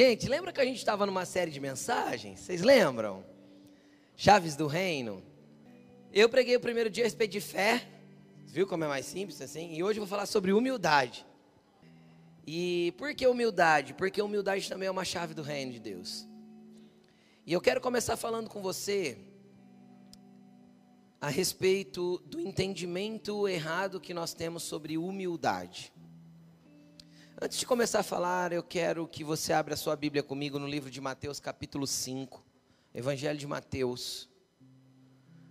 Gente, lembra que a gente estava numa série de mensagens? Vocês lembram? Chaves do Reino. Eu preguei o primeiro dia a respeito de fé. Viu como é mais simples assim? E hoje eu vou falar sobre humildade. E por que humildade? Porque humildade também é uma chave do reino de Deus. E eu quero começar falando com você a respeito do entendimento errado que nós temos sobre humildade. Antes de começar a falar, eu quero que você abra a sua Bíblia comigo no livro de Mateus, capítulo 5. Evangelho de Mateus.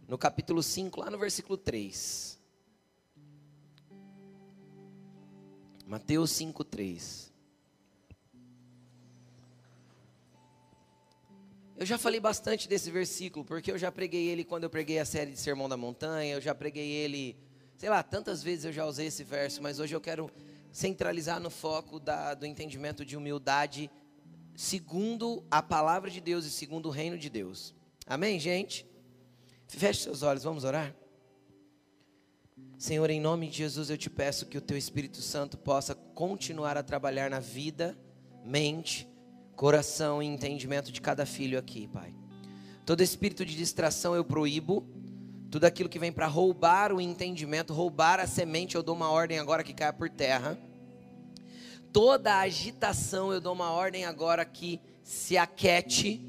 No capítulo 5, lá no versículo 3. Mateus 5, 3. Eu já falei bastante desse versículo, porque eu já preguei ele quando eu preguei a série de Sermão da Montanha, eu já preguei ele, sei lá, tantas vezes eu já usei esse verso, mas hoje eu quero centralizar no foco da, do entendimento de humildade, segundo a palavra de Deus e segundo o reino de Deus. Amém, gente? Feche seus olhos, vamos orar? Senhor, em nome de Jesus, eu te peço que o teu Espírito Santo possa continuar a trabalhar na vida, mente, coração e entendimento de cada filho aqui, Pai. Todo espírito de distração eu proíbo. Tudo aquilo que vem para roubar o entendimento, roubar a semente, eu dou uma ordem agora que caia por terra. Toda agitação, eu dou uma ordem agora que se aquete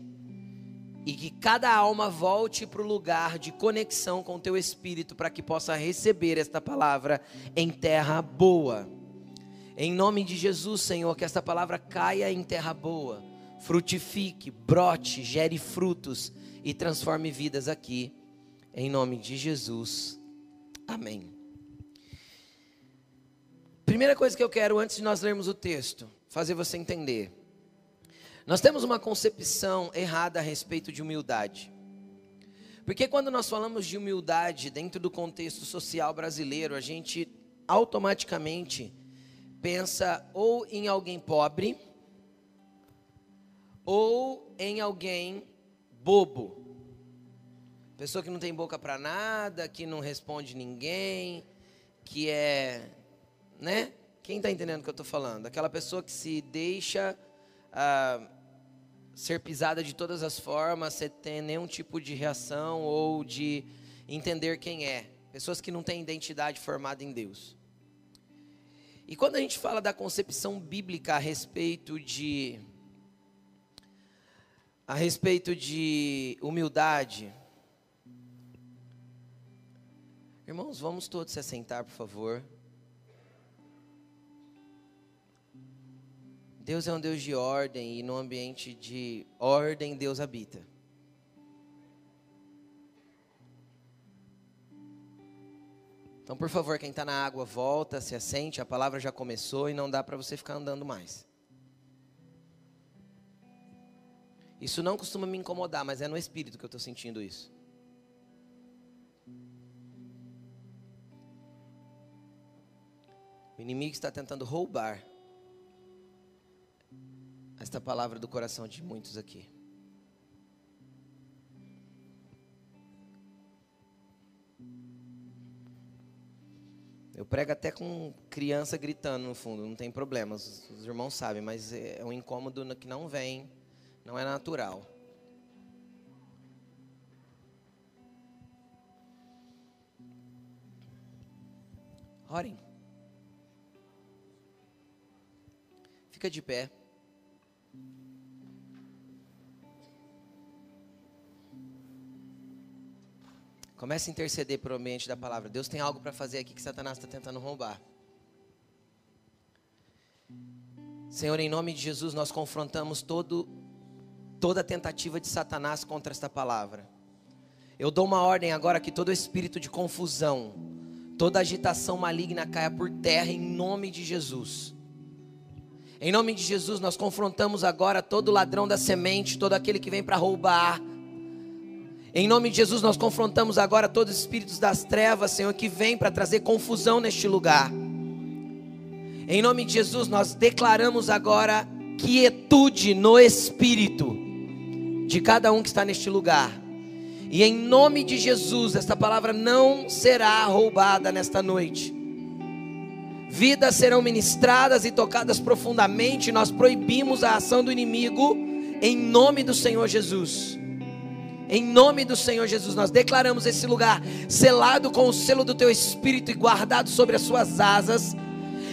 e que cada alma volte para o lugar de conexão com o teu espírito para que possa receber esta palavra em terra boa. Em nome de Jesus, Senhor, que esta palavra caia em terra boa, frutifique, brote, gere frutos e transforme vidas aqui. Em nome de Jesus. Amém. Primeira coisa que eu quero antes de nós lermos o texto, fazer você entender. Nós temos uma concepção errada a respeito de humildade. Porque quando nós falamos de humildade dentro do contexto social brasileiro, a gente automaticamente pensa ou em alguém pobre ou em alguém bobo. Pessoa que não tem boca para nada, que não responde ninguém, que é, né? Quem está entendendo o que eu estou falando? Aquela pessoa que se deixa ah, ser pisada de todas as formas, sem ter nenhum tipo de reação ou de entender quem é. Pessoas que não têm identidade formada em Deus. E quando a gente fala da concepção bíblica a respeito de a respeito de humildade, irmãos, vamos todos se assentar, por favor. Deus é um Deus de ordem e no ambiente de ordem Deus habita. Então, por favor, quem está na água, volta, se assente. A palavra já começou e não dá para você ficar andando mais. Isso não costuma me incomodar, mas é no espírito que eu estou sentindo isso. O inimigo está tentando roubar esta palavra do coração de muitos aqui. Eu prego até com criança gritando no fundo, não tem problema, os, os irmãos sabem, mas é, é um incômodo que não vem, não é natural. Orem. Fica de pé. Comece a interceder pelo ambiente da palavra. Deus tem algo para fazer aqui que Satanás está tentando roubar. Senhor, em nome de Jesus, nós confrontamos todo, toda tentativa de Satanás contra esta palavra. Eu dou uma ordem agora que todo espírito de confusão, toda agitação maligna caia por terra em nome de Jesus. Em nome de Jesus, nós confrontamos agora todo ladrão da semente, todo aquele que vem para roubar, em nome de Jesus, nós confrontamos agora todos os espíritos das trevas, Senhor, que vêm para trazer confusão neste lugar. Em nome de Jesus, nós declaramos agora quietude no espírito de cada um que está neste lugar. E em nome de Jesus, esta palavra não será roubada nesta noite. Vidas serão ministradas e tocadas profundamente. Nós proibimos a ação do inimigo em nome do Senhor Jesus. Em nome do Senhor Jesus, nós declaramos esse lugar selado com o selo do teu espírito e guardado sobre as suas asas.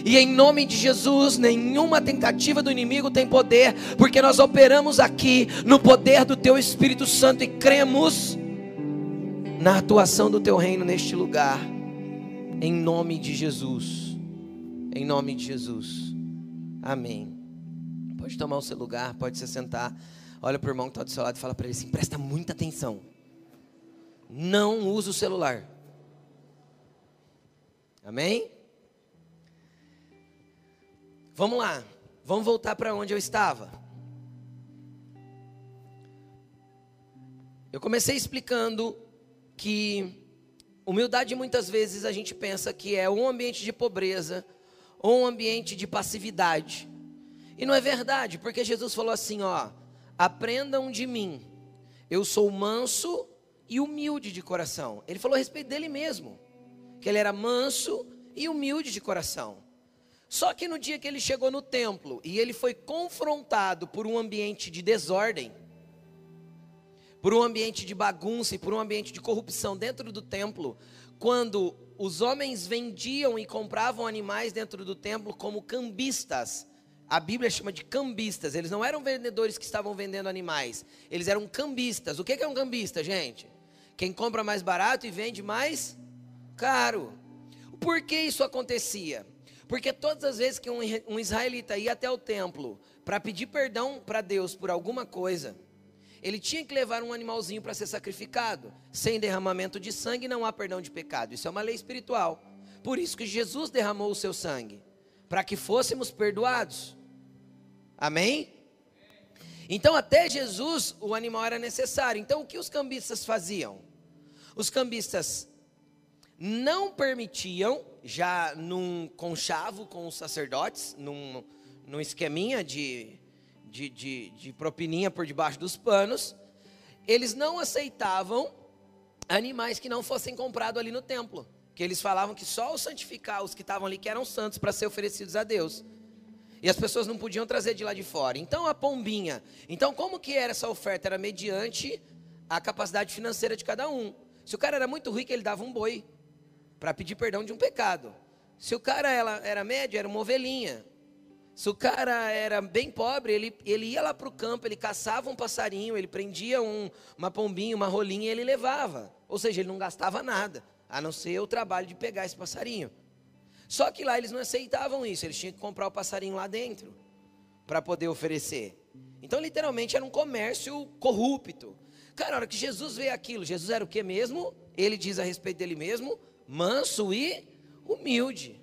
E em nome de Jesus, nenhuma tentativa do inimigo tem poder, porque nós operamos aqui no poder do teu Espírito Santo e cremos na atuação do teu reino neste lugar. Em nome de Jesus. Em nome de Jesus. Amém. Pode tomar o seu lugar, pode se sentar. Olha para o irmão que está do seu lado e fala para ele assim: presta muita atenção. Não use o celular. Amém? Vamos lá. Vamos voltar para onde eu estava. Eu comecei explicando que humildade muitas vezes a gente pensa que é um ambiente de pobreza ou um ambiente de passividade. E não é verdade, porque Jesus falou assim, ó: Aprendam de mim. Eu sou manso e humilde de coração. Ele falou a respeito dele mesmo, que ele era manso e humilde de coração. Só que no dia que ele chegou no templo e ele foi confrontado por um ambiente de desordem, por um ambiente de bagunça e por um ambiente de corrupção dentro do templo, quando os homens vendiam e compravam animais dentro do templo como cambistas, a Bíblia chama de cambistas. Eles não eram vendedores que estavam vendendo animais. Eles eram cambistas. O que é um cambista, gente? Quem compra mais barato e vende mais caro. Por que isso acontecia? Porque todas as vezes que um, israelita ia até o templo para pedir perdão para Deus por alguma coisa, ele tinha que levar um animalzinho para ser sacrificado. Sem derramamento de sangue não há perdão de pecado. Isso é uma lei espiritual. Por isso que Jesus derramou o seu sangue para que fôssemos perdoados. Amém? Então, até Jesus, o animal era necessário. Então, o que os cambistas faziam? Os cambistas não permitiam, já num conchavo com os sacerdotes, num, num esqueminha de, de, de, de propininha por debaixo dos panos, eles não aceitavam animais que não fossem comprados ali no templo que eles falavam que só os santificar, os que estavam ali que eram santos para ser oferecidos a Deus. E as pessoas não podiam trazer de lá de fora. Então a pombinha. Então como que era essa oferta? Era mediante a capacidade financeira de cada um. Se o cara era muito rico, ele dava um boi para pedir perdão de um pecado. Se o cara era, era médio, era uma ovelhinha. Se o cara era bem pobre, ele, ele ia lá para o campo, ele caçava um passarinho, ele prendia um, uma pombinha, uma rolinha e ele levava. Ou seja, ele não gastava nada a não ser o trabalho de pegar esse passarinho. Só que lá eles não aceitavam isso, eles tinham que comprar o passarinho lá dentro para poder oferecer. Então, literalmente, era um comércio corrupto. Cara, a hora que Jesus vê aquilo, Jesus era o que mesmo? Ele diz a respeito dele mesmo: manso e humilde.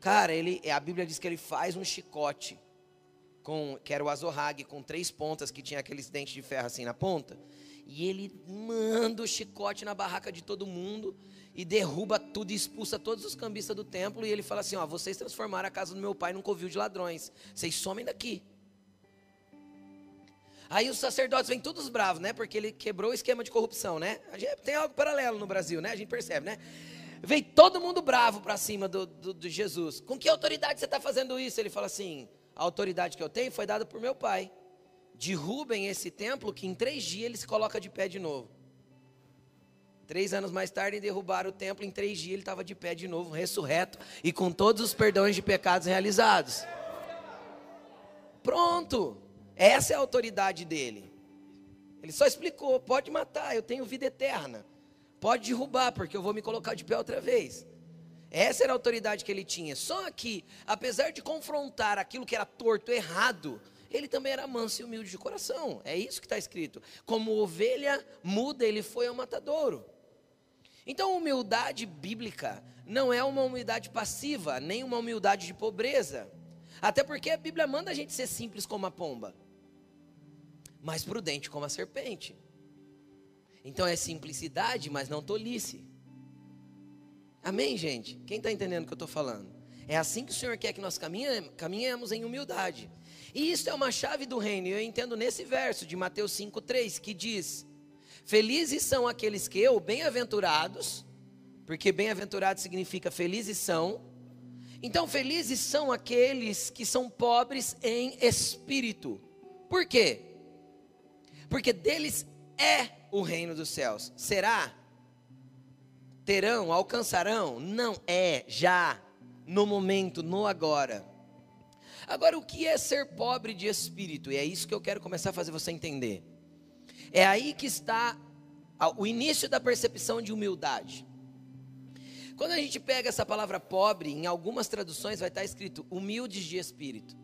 Cara, ele, a Bíblia diz que ele faz um chicote, com, que era o azorrague, com três pontas, que tinha aqueles dentes de ferro assim na ponta. E ele manda o chicote na barraca de todo mundo e derruba tudo e expulsa todos os cambistas do templo. E ele fala assim: Ó, vocês transformaram a casa do meu pai num covil de ladrões. Vocês somem daqui. Aí os sacerdotes vêm todos bravos, né? Porque ele quebrou o esquema de corrupção, né? A gente tem algo paralelo no Brasil, né? A gente percebe, né? Vem todo mundo bravo para cima do, do, do Jesus. Com que autoridade você está fazendo isso? Ele fala assim: a autoridade que eu tenho foi dada por meu pai derrubem esse templo, que em três dias ele se coloca de pé de novo. Três anos mais tarde derrubaram o templo, em três dias ele estava de pé de novo, ressurreto e com todos os perdões de pecados realizados. Pronto, essa é a autoridade dele. Ele só explicou: pode matar, eu tenho vida eterna. Pode derrubar, porque eu vou me colocar de pé outra vez. Essa era a autoridade que ele tinha. Só que, apesar de confrontar aquilo que era torto, errado, ele também era manso e humilde de coração. É isso que está escrito. Como ovelha muda, ele foi ao matadouro. Então, humildade bíblica não é uma humildade passiva, nem uma humildade de pobreza. Até porque a Bíblia manda a gente ser simples como a pomba, mas prudente como a serpente. Então é simplicidade, mas não tolice. Amém, gente? Quem está entendendo o que eu estou falando? É assim que o Senhor quer que nós caminhemos em humildade. E isso é uma chave do reino. Eu entendo nesse verso de Mateus 5:3 que diz: Felizes são aqueles que, ou bem-aventurados, porque bem-aventurado significa felizes são. Então, felizes são aqueles que são pobres em espírito. Por quê? Porque deles é o reino dos céus. Será? Terão, alcançarão? Não é, já, no momento, no agora. Agora, o que é ser pobre de espírito? E é isso que eu quero começar a fazer você entender. É aí que está o início da percepção de humildade. Quando a gente pega essa palavra pobre, em algumas traduções vai estar escrito humildes de espírito.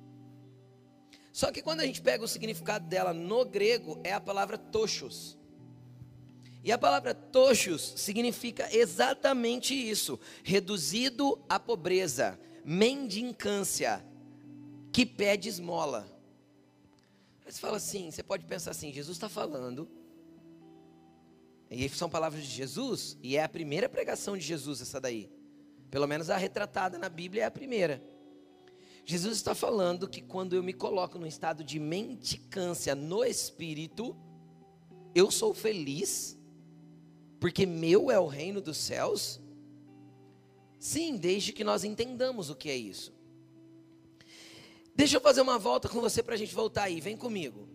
Só que quando a gente pega o significado dela no grego, é a palavra tochos. E a palavra tochos significa exatamente isso: reduzido à pobreza, mendicância, que pede esmola. Você fala assim, você pode pensar assim, Jesus está falando, e são palavras de Jesus, e é a primeira pregação de Jesus essa daí. Pelo menos a retratada na Bíblia é a primeira. Jesus está falando que quando eu me coloco no estado de mendicância no espírito, eu sou feliz, porque meu é o reino dos céus. Sim, desde que nós entendamos o que é isso. Deixa eu fazer uma volta com você para a gente voltar aí, vem comigo.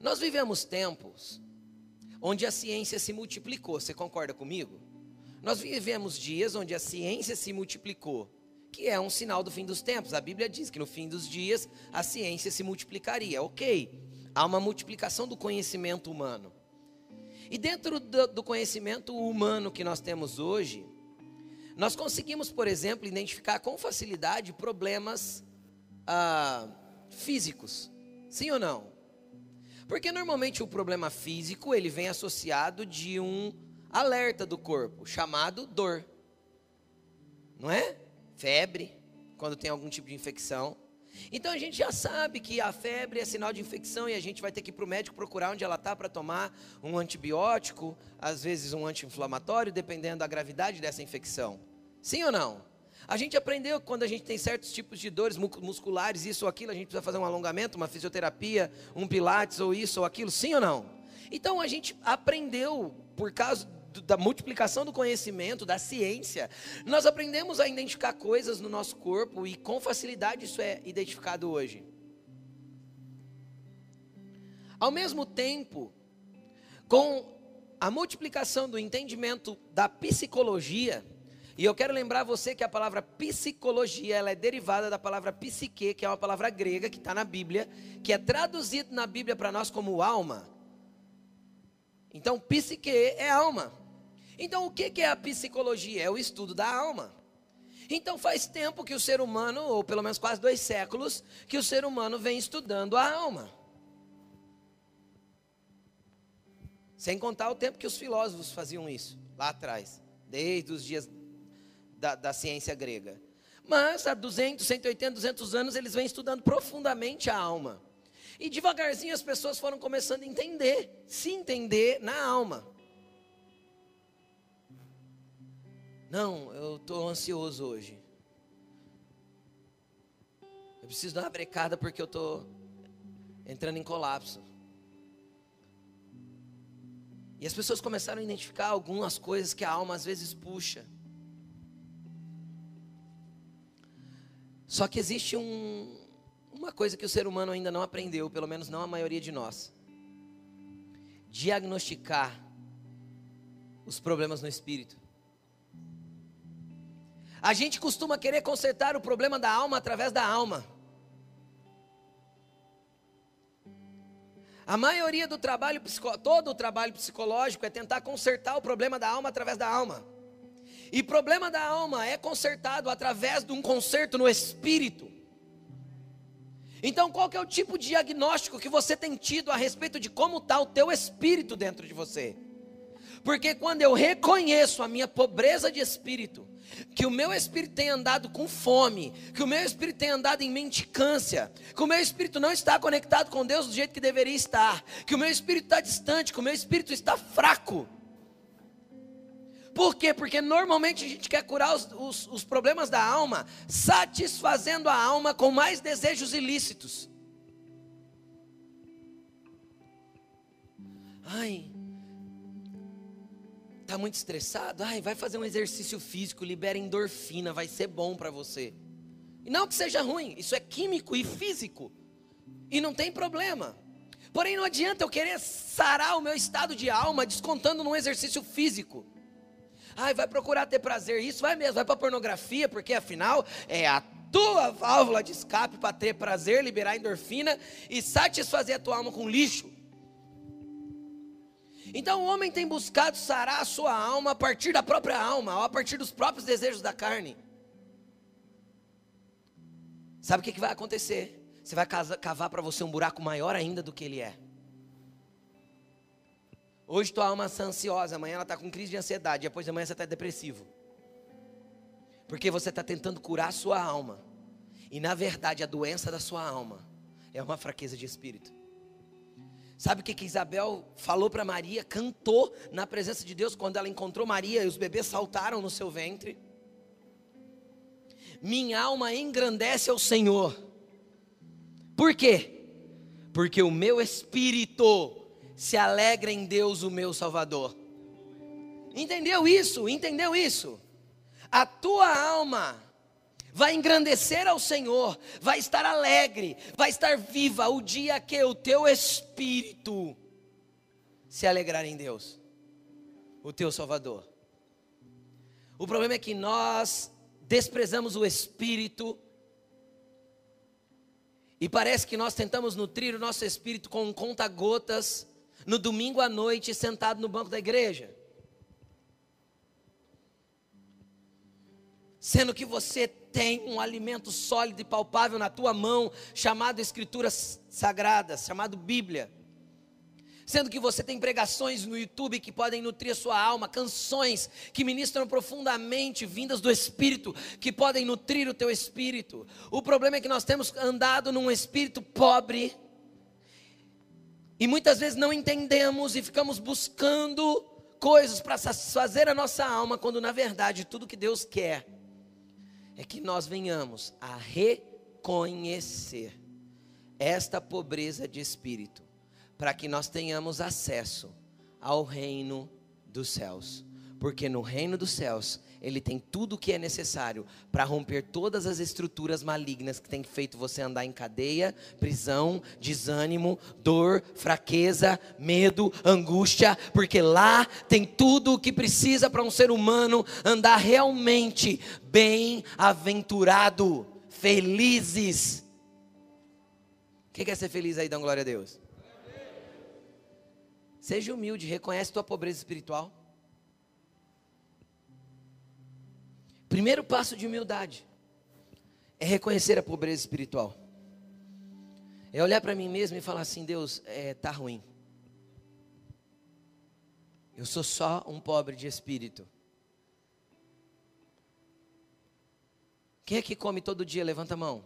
Nós vivemos tempos onde a ciência se multiplicou, você concorda comigo? Nós vivemos dias onde a ciência se multiplicou, que é um sinal do fim dos tempos. A Bíblia diz que no fim dos dias a ciência se multiplicaria, ok. Há uma multiplicação do conhecimento humano. E dentro do, conhecimento humano que nós temos hoje, nós conseguimos, por exemplo, identificar com facilidade problemas ah, físicos. Sim ou não? Porque normalmente o problema físico ele vem associado de um alerta do corpo chamado dor, não é? Febre, quando tem algum tipo de infecção. Então a gente já sabe que a febre é sinal de infecção e a gente vai ter que ir para o médico procurar onde ela está para tomar um antibiótico, às vezes um anti-inflamatório, dependendo da gravidade dessa infecção. Sim ou não? A gente aprendeu que quando a gente tem certos tipos de dores musculares, isso ou aquilo, a gente precisa fazer um alongamento, uma fisioterapia, um pilates ou isso ou aquilo, sim ou não? Então a gente aprendeu, por causa da multiplicação do conhecimento, da ciência, nós aprendemos a identificar coisas no nosso corpo e com facilidade isso é identificado hoje. Ao mesmo tempo, com a multiplicação do entendimento da psicologia, e eu quero lembrar você que a palavra psicologia ela é derivada da palavra psique, que é uma palavra grega que está na Bíblia, que é traduzido na Bíblia para nós como alma. Então, psique é alma. Então, o que é a psicologia? É o estudo da alma. Então, faz tempo que o ser humano, ou pelo menos quase dois séculos, que o ser humano vem estudando a alma. Sem contar o tempo que os filósofos faziam isso, lá atrás, desde os dias da, da ciência grega. Mas há 200, 180, 200 anos eles vêm estudando profundamente a alma. E devagarzinho as pessoas foram começando a entender, se entender na alma. Não, eu estou ansioso hoje. Eu preciso dar uma brecada porque eu estou entrando em colapso. E as pessoas começaram a identificar algumas coisas que a alma às vezes puxa. Só que existe um, uma coisa que o ser humano ainda não aprendeu, pelo menos não a maioria de nós: diagnosticar os problemas no espírito. A gente costuma querer consertar o problema da alma através da alma. A maioria do trabalho, todo o trabalho psicológico é tentar consertar o problema da alma através da alma. E problema da alma é consertado através de um conserto no espírito. Então, qual que é o tipo de diagnóstico que você tem tido a respeito de como está o teu espírito dentro de você? Porque quando eu reconheço a minha pobreza de espírito, que o meu espírito tem andado com fome, que o meu espírito tem andado em mendicância, que o meu espírito não está conectado com Deus do jeito que deveria estar, que o meu espírito está distante, que o meu espírito está fraco. Por quê? Porque normalmente a gente quer curar os, os, os problemas da alma, satisfazendo a alma com mais desejos ilícitos. Ai, Tá muito estressado? Ai, vai fazer um exercício físico, libera endorfina, vai ser bom para você. E não que seja ruim, isso é químico e físico. E não tem problema. Porém, não adianta eu querer sarar o meu estado de alma descontando num exercício físico. Ai, vai procurar ter prazer, isso vai mesmo, vai para pornografia, porque afinal é a tua válvula de escape para ter prazer, liberar endorfina e satisfazer a tua alma com lixo. Então o homem tem buscado sarar a sua alma a partir da própria alma, ou a partir dos próprios desejos da carne. Sabe o que, que vai acontecer? Você vai cavar para você um buraco maior ainda do que ele é. Hoje tua alma está ansiosa, amanhã ela está com crise de ansiedade, depois de amanhã você está depressivo. Porque você está tentando curar a sua alma. E na verdade a doença da sua alma é uma fraqueza de espírito. Sabe o que, que Isabel falou para Maria? Cantou na presença de Deus quando ela encontrou Maria e os bebês saltaram no seu ventre. Minha alma engrandece ao Senhor. Por quê? Porque o meu espírito se alegra em Deus, o meu Salvador. Entendeu isso? Entendeu isso? A tua alma vai engrandecer ao Senhor, vai estar alegre, vai estar viva o dia que o teu espírito se alegrar em Deus, o teu Salvador. O problema é que nós desprezamos o espírito e parece que nós tentamos nutrir o nosso espírito com conta-gotas no domingo à noite sentado no banco da igreja. Sendo que você tem um alimento sólido e palpável na tua mão, chamado Escrituras Sagradas, chamado Bíblia. Sendo que você tem pregações no YouTube que podem nutrir a sua alma, canções que ministram profundamente, vindas do Espírito, que podem nutrir o teu espírito. O problema é que nós temos andado num espírito pobre, e muitas vezes não entendemos e ficamos buscando coisas para satisfazer a nossa alma, quando na verdade tudo que Deus quer é que nós venhamos a reconhecer esta pobreza de espírito, para que nós tenhamos acesso ao reino dos céus. Porque no reino dos céus, ele tem tudo o que é necessário para romper todas as estruturas malignas que tem feito você andar em cadeia, prisão, desânimo, dor, fraqueza, medo, angústia, porque lá tem tudo o que precisa para um ser humano andar realmente bem-aventurado, felizes. Quem quer ser feliz aí? Dá glória a Deus. Seja humilde, reconhece tua pobreza espiritual. Primeiro passo de humildade é reconhecer a pobreza espiritual. É olhar para mim mesmo e falar assim: Deus, é, tá ruim. Eu sou só um pobre de espírito. Quem é que come todo dia? Levanta a mão.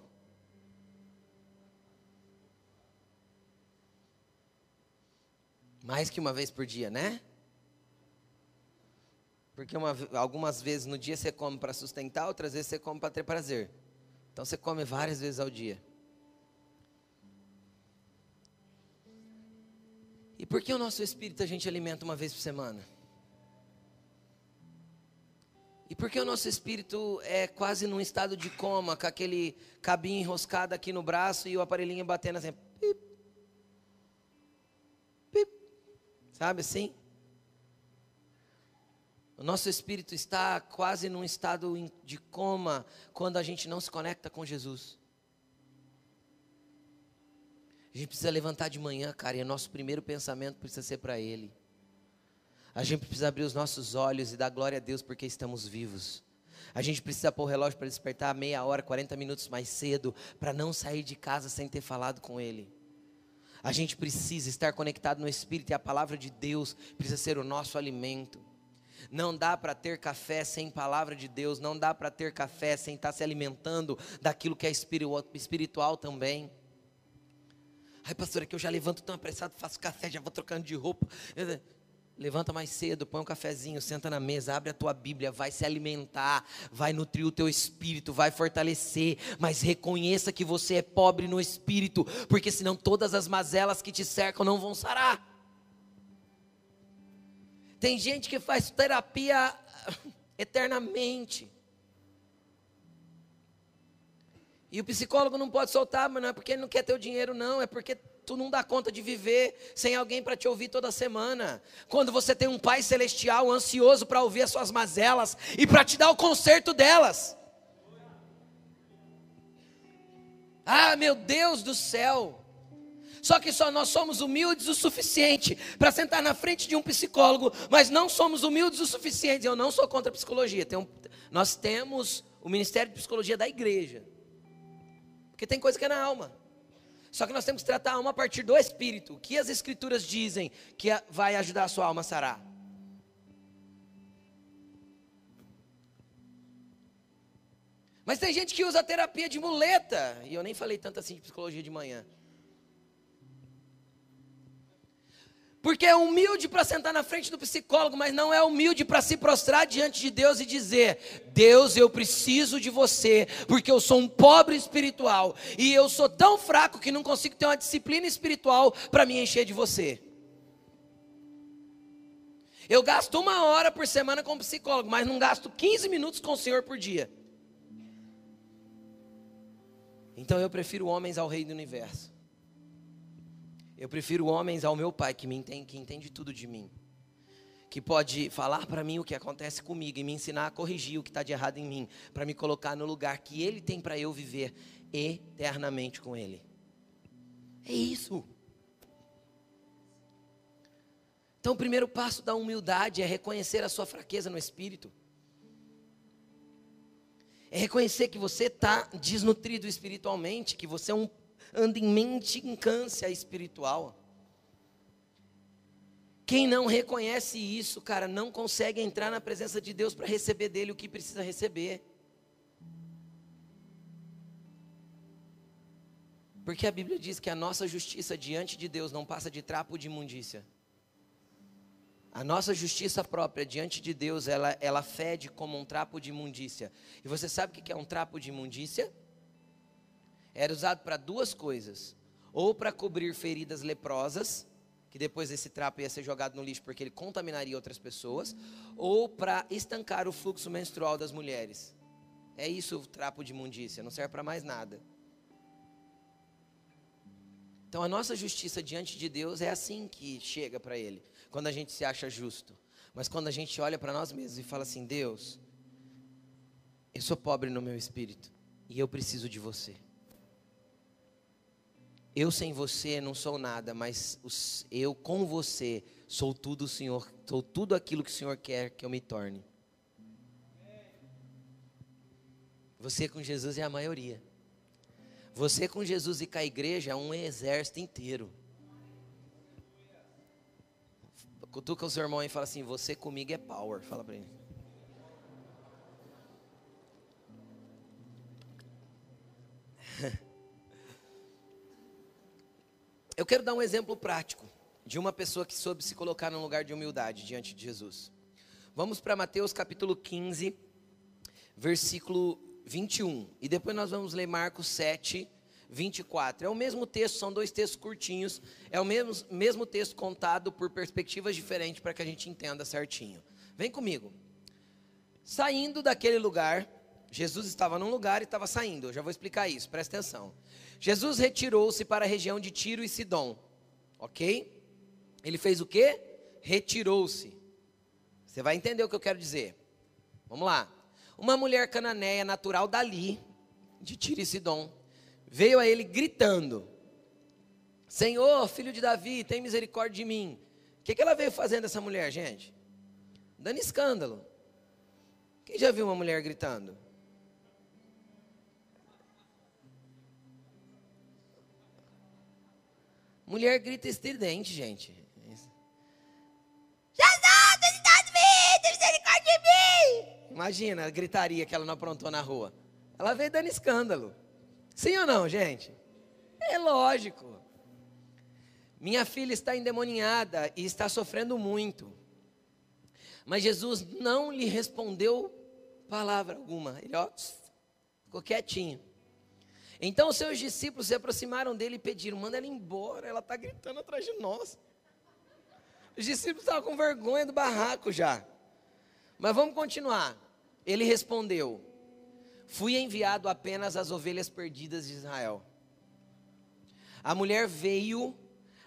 Mais que uma vez por dia, né? Porque uma, algumas vezes no dia você come para sustentar, outras vezes você come para ter prazer. Então você come várias vezes ao dia. E por que o nosso espírito a gente alimenta uma vez por semana? E por que o nosso espírito é quase num estado de coma, com aquele cabinho enroscado aqui no braço e o aparelhinho batendo assim? Pip, pip, sabe assim? O nosso espírito está quase num estado de coma quando a gente não se conecta com Jesus. A gente precisa levantar de manhã, cara, e o nosso primeiro pensamento precisa ser para Ele. A gente precisa abrir os nossos olhos e dar glória a Deus porque estamos vivos. A gente precisa pôr o relógio para despertar meia hora, 40 minutos mais cedo, para não sair de casa sem ter falado com Ele. A gente precisa estar conectado no Espírito e a palavra de Deus precisa ser o nosso alimento. Não dá para ter café sem palavra de Deus, não dá para ter café sem estar tá se alimentando daquilo que é espiritual também. Ai, pastor, é que eu já levanto tão apressado, faço café, já vou trocando de roupa. Levanta mais cedo, põe um cafezinho, senta na mesa, abre a tua Bíblia, vai se alimentar, vai nutrir o teu espírito, vai fortalecer, mas reconheça que você é pobre no espírito, porque senão todas as mazelas que te cercam não vão sarar. Tem gente que faz terapia eternamente. E o psicólogo não pode soltar, mas não é porque ele não quer teu dinheiro, não, é porque tu não dá conta de viver sem alguém para te ouvir toda semana. Quando você tem um Pai celestial ansioso para ouvir as suas mazelas e para te dar o conserto delas. Ah, meu Deus do céu! Só que só nós somos humildes o suficiente para sentar na frente de um psicólogo, mas não somos humildes o suficiente. Eu não sou contra a psicologia. Um, nós temos o Ministério de Psicologia da igreja. Porque tem coisa que é na alma. Só que nós temos que tratar a alma a partir do espírito. O que as escrituras dizem que vai ajudar a sua alma a sarar? Mas tem gente que usa terapia de muleta. E eu nem falei tanto assim de psicologia de manhã. Porque é humilde para sentar na frente do psicólogo, mas não é humilde para se prostrar diante de Deus e dizer: Deus, eu preciso de você, porque eu sou um pobre espiritual e eu sou tão fraco que não consigo ter uma disciplina espiritual para me encher de você. Eu gasto uma hora por semana com psicólogo, mas não gasto 15 minutos com o Senhor por dia. Então eu prefiro homens ao Rei do Universo. Eu prefiro homens ao meu pai, que, me entende, que entende tudo de mim. Que pode falar para mim o que acontece comigo e me ensinar a corrigir o que está de errado em mim, para me colocar no lugar que ele tem para eu viver eternamente com ele. É isso. Então, o primeiro passo da humildade é reconhecer a sua fraqueza no espírito. É reconhecer que você está desnutrido espiritualmente, que você é um anda em mendicância espiritual. Quem não reconhece isso, cara, não consegue entrar na presença de Deus para receber dele o que precisa receber. Porque a Bíblia diz que a nossa justiça diante de Deus não passa de trapo de imundícia. A nossa justiça própria diante de Deus, ela, ela fede como um trapo de imundícia. E você sabe o que é um trapo de imundícia? Era usado para duas coisas: ou para cobrir feridas leprosas, que depois esse trapo ia ser jogado no lixo porque ele contaminaria outras pessoas, ou para estancar o fluxo menstrual das mulheres. É isso o trapo de imundícia, não serve para mais nada. Então a nossa justiça diante de Deus é assim que chega para Ele, quando a gente se acha justo. Mas quando a gente olha para nós mesmos e fala assim: Deus, eu sou pobre no meu espírito e eu preciso de você. Eu sem você não sou nada, mas eu com você sou tudo, Senhor, sou tudo aquilo que o Senhor quer que eu me torne. Você com Jesus é a maioria. Você com Jesus e com a igreja é um exército inteiro. Cutuca o seu irmão e fala assim: Você comigo é power. Fala para ele. Eu quero dar um exemplo prático de uma pessoa que soube se colocar num lugar de humildade diante de Jesus. Vamos para Mateus capítulo 15, versículo 21. E depois nós vamos ler Marcos 7, 24. É o mesmo texto, são dois textos curtinhos. É o mesmo, mesmo texto contado por perspectivas diferentes para que a gente entenda certinho. Vem comigo. Saindo daquele lugar, Jesus estava num lugar e estava saindo. Eu já vou explicar isso, presta atenção. Jesus retirou-se para a região de Tiro e Sidom. Ok? Ele fez o quê? Retirou-se. Você vai entender o que eu quero dizer. Vamos lá. Uma mulher cananeia natural dali, de Tiro e Sidom, veio a ele gritando: Senhor, filho de Davi, tem misericórdia de mim. O que, que ela veio fazendo, essa mulher, gente? Dando escândalo. Quem já viu uma mulher gritando? Mulher grita estridente, gente. Jesus, de mim, misericórdia de mim. Imagina a gritaria que ela não aprontou na rua. Ela veio dando escândalo. Sim ou não, gente? É lógico. Minha filha está endemoniada e está sofrendo muito. Mas Jesus não lhe respondeu palavra alguma. Ele ó, ficou quietinho. Então os seus discípulos se aproximaram dele e pediram: manda ela embora, ela está gritando atrás de nós. Os discípulos estavam com vergonha do barraco já. Mas vamos continuar. Ele respondeu: Fui enviado apenas às ovelhas perdidas de Israel. A mulher veio,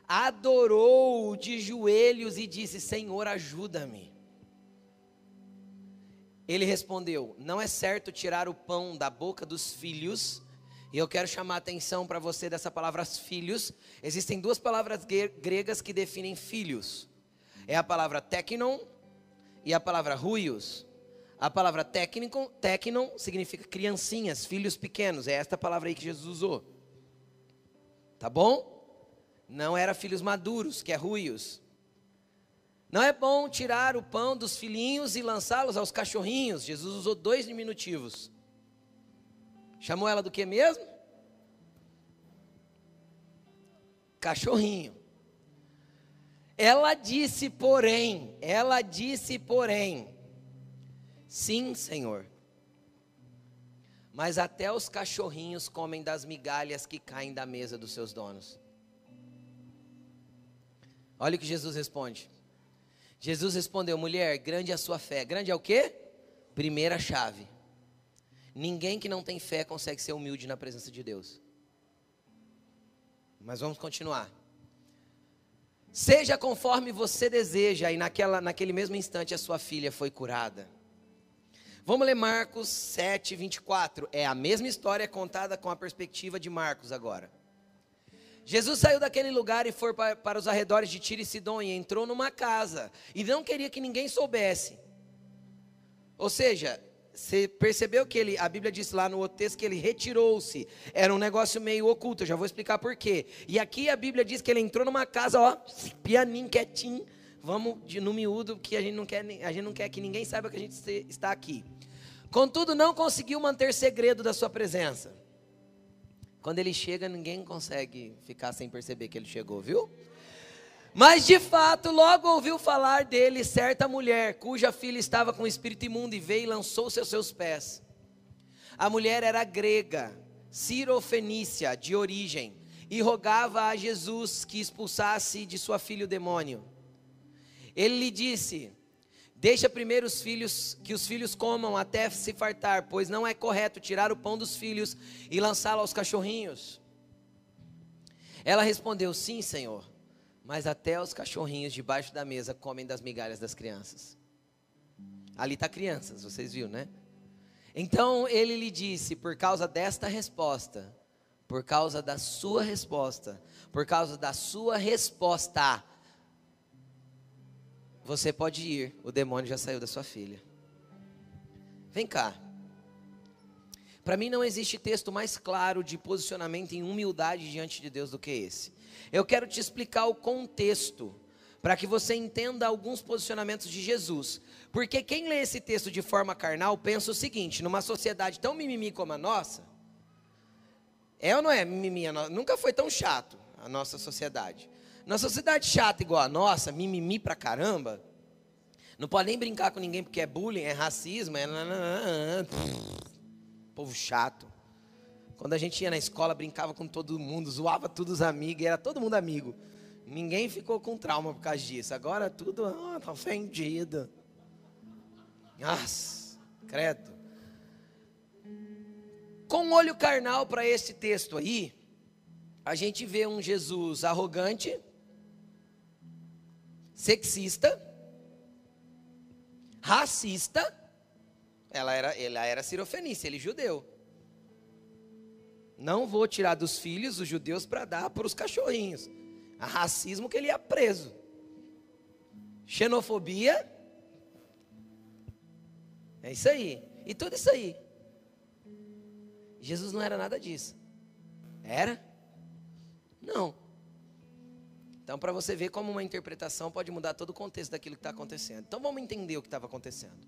adorou de joelhos e disse: Senhor, ajuda-me. Ele respondeu: Não é certo tirar o pão da boca dos filhos. E eu quero chamar a atenção para você dessa palavra filhos. Existem duas palavras gregas que definem filhos. É a palavra teknon e a palavra ruios. A palavra técnico, teknon significa criancinhas, filhos pequenos. É esta palavra aí que Jesus usou. Tá bom? Não era filhos maduros, que é ruios. Não é bom tirar o pão dos filhinhos e lançá-los aos cachorrinhos. Jesus usou dois diminutivos. Chamou ela do que mesmo? Cachorrinho. Ela disse, porém, ela disse, porém, sim, Senhor. Mas até os cachorrinhos comem das migalhas que caem da mesa dos seus donos. Olha o que Jesus responde. Jesus respondeu: mulher, grande é a sua fé. Grande é o quê? Primeira chave. Ninguém que não tem fé consegue ser humilde na presença de Deus. Mas vamos continuar. Seja conforme você deseja, e naquela, naquele mesmo instante a sua filha foi curada. Vamos ler Marcos 7, 24. É a mesma história contada com a perspectiva de Marcos agora. Jesus saiu daquele lugar e foi para, para os arredores de Tiro e Sidom e entrou numa casa e não queria que ninguém soubesse. Ou seja, você percebeu que ele, a Bíblia diz lá no outro texto que ele retirou-se. Era um negócio meio oculto, eu já vou explicar por quê. E aqui a Bíblia diz que ele entrou numa casa, ó, pianinho, quietinho. Vamos de, no miúdo, que a gente, não quer, a gente não quer que ninguém saiba que a gente está aqui. Contudo, não conseguiu manter segredo da sua presença. Quando ele chega, ninguém consegue ficar sem perceber que ele chegou, viu? Mas de fato, logo ouviu falar dele certa mulher, cuja filha estava com espírito imundo e veio e lançou-se aos seus pés. A mulher era grega, cirofenícia de origem, e rogava a Jesus que expulsasse de sua filha o demônio. Ele lhe disse: Deixa primeiro os filhos, que os filhos comam até se fartar, pois não é correto tirar o pão dos filhos e lançá-lo aos cachorrinhos. Ela respondeu: Sim, Senhor, mas até os cachorrinhos debaixo da mesa comem das migalhas das crianças. Ali está crianças, vocês viram, né? Então ele lhe disse: Por causa desta resposta, por causa da sua resposta, por causa da sua resposta, você pode ir, o demônio já saiu da sua filha. Vem cá. Para mim não existe texto mais claro de posicionamento em humildade diante de Deus do que esse. Eu quero te explicar o contexto para que você entenda alguns posicionamentos de Jesus. Porque quem lê esse texto de forma carnal pensa o seguinte: numa sociedade tão mimimi como a nossa, é ou não é mimimi? Nunca foi tão chato a nossa sociedade. Na sociedade chata igual a nossa, mimimi pra caramba, não pode nem brincar com ninguém porque é bullying, é racismo, é. Povo chato. Quando a gente ia na escola, brincava com todo mundo, zoava todos os amigos, era todo mundo amigo. Ninguém ficou com trauma por causa disso. Agora tudo, ah, tá ofendido. Nossa, credo. Com olho carnal para esse texto aí, a gente vê um Jesus arrogante, sexista, racista. Ela era, ela era sirofenícia, ele judeu. Não vou tirar dos filhos os judeus para dar para os cachorrinhos. A racismo que ele ia preso. Xenofobia. É isso aí. E tudo isso aí. Jesus não era nada disso. Era? Não. Então, para você ver como uma interpretação pode mudar todo o contexto daquilo que está acontecendo. Então, vamos entender o que estava acontecendo.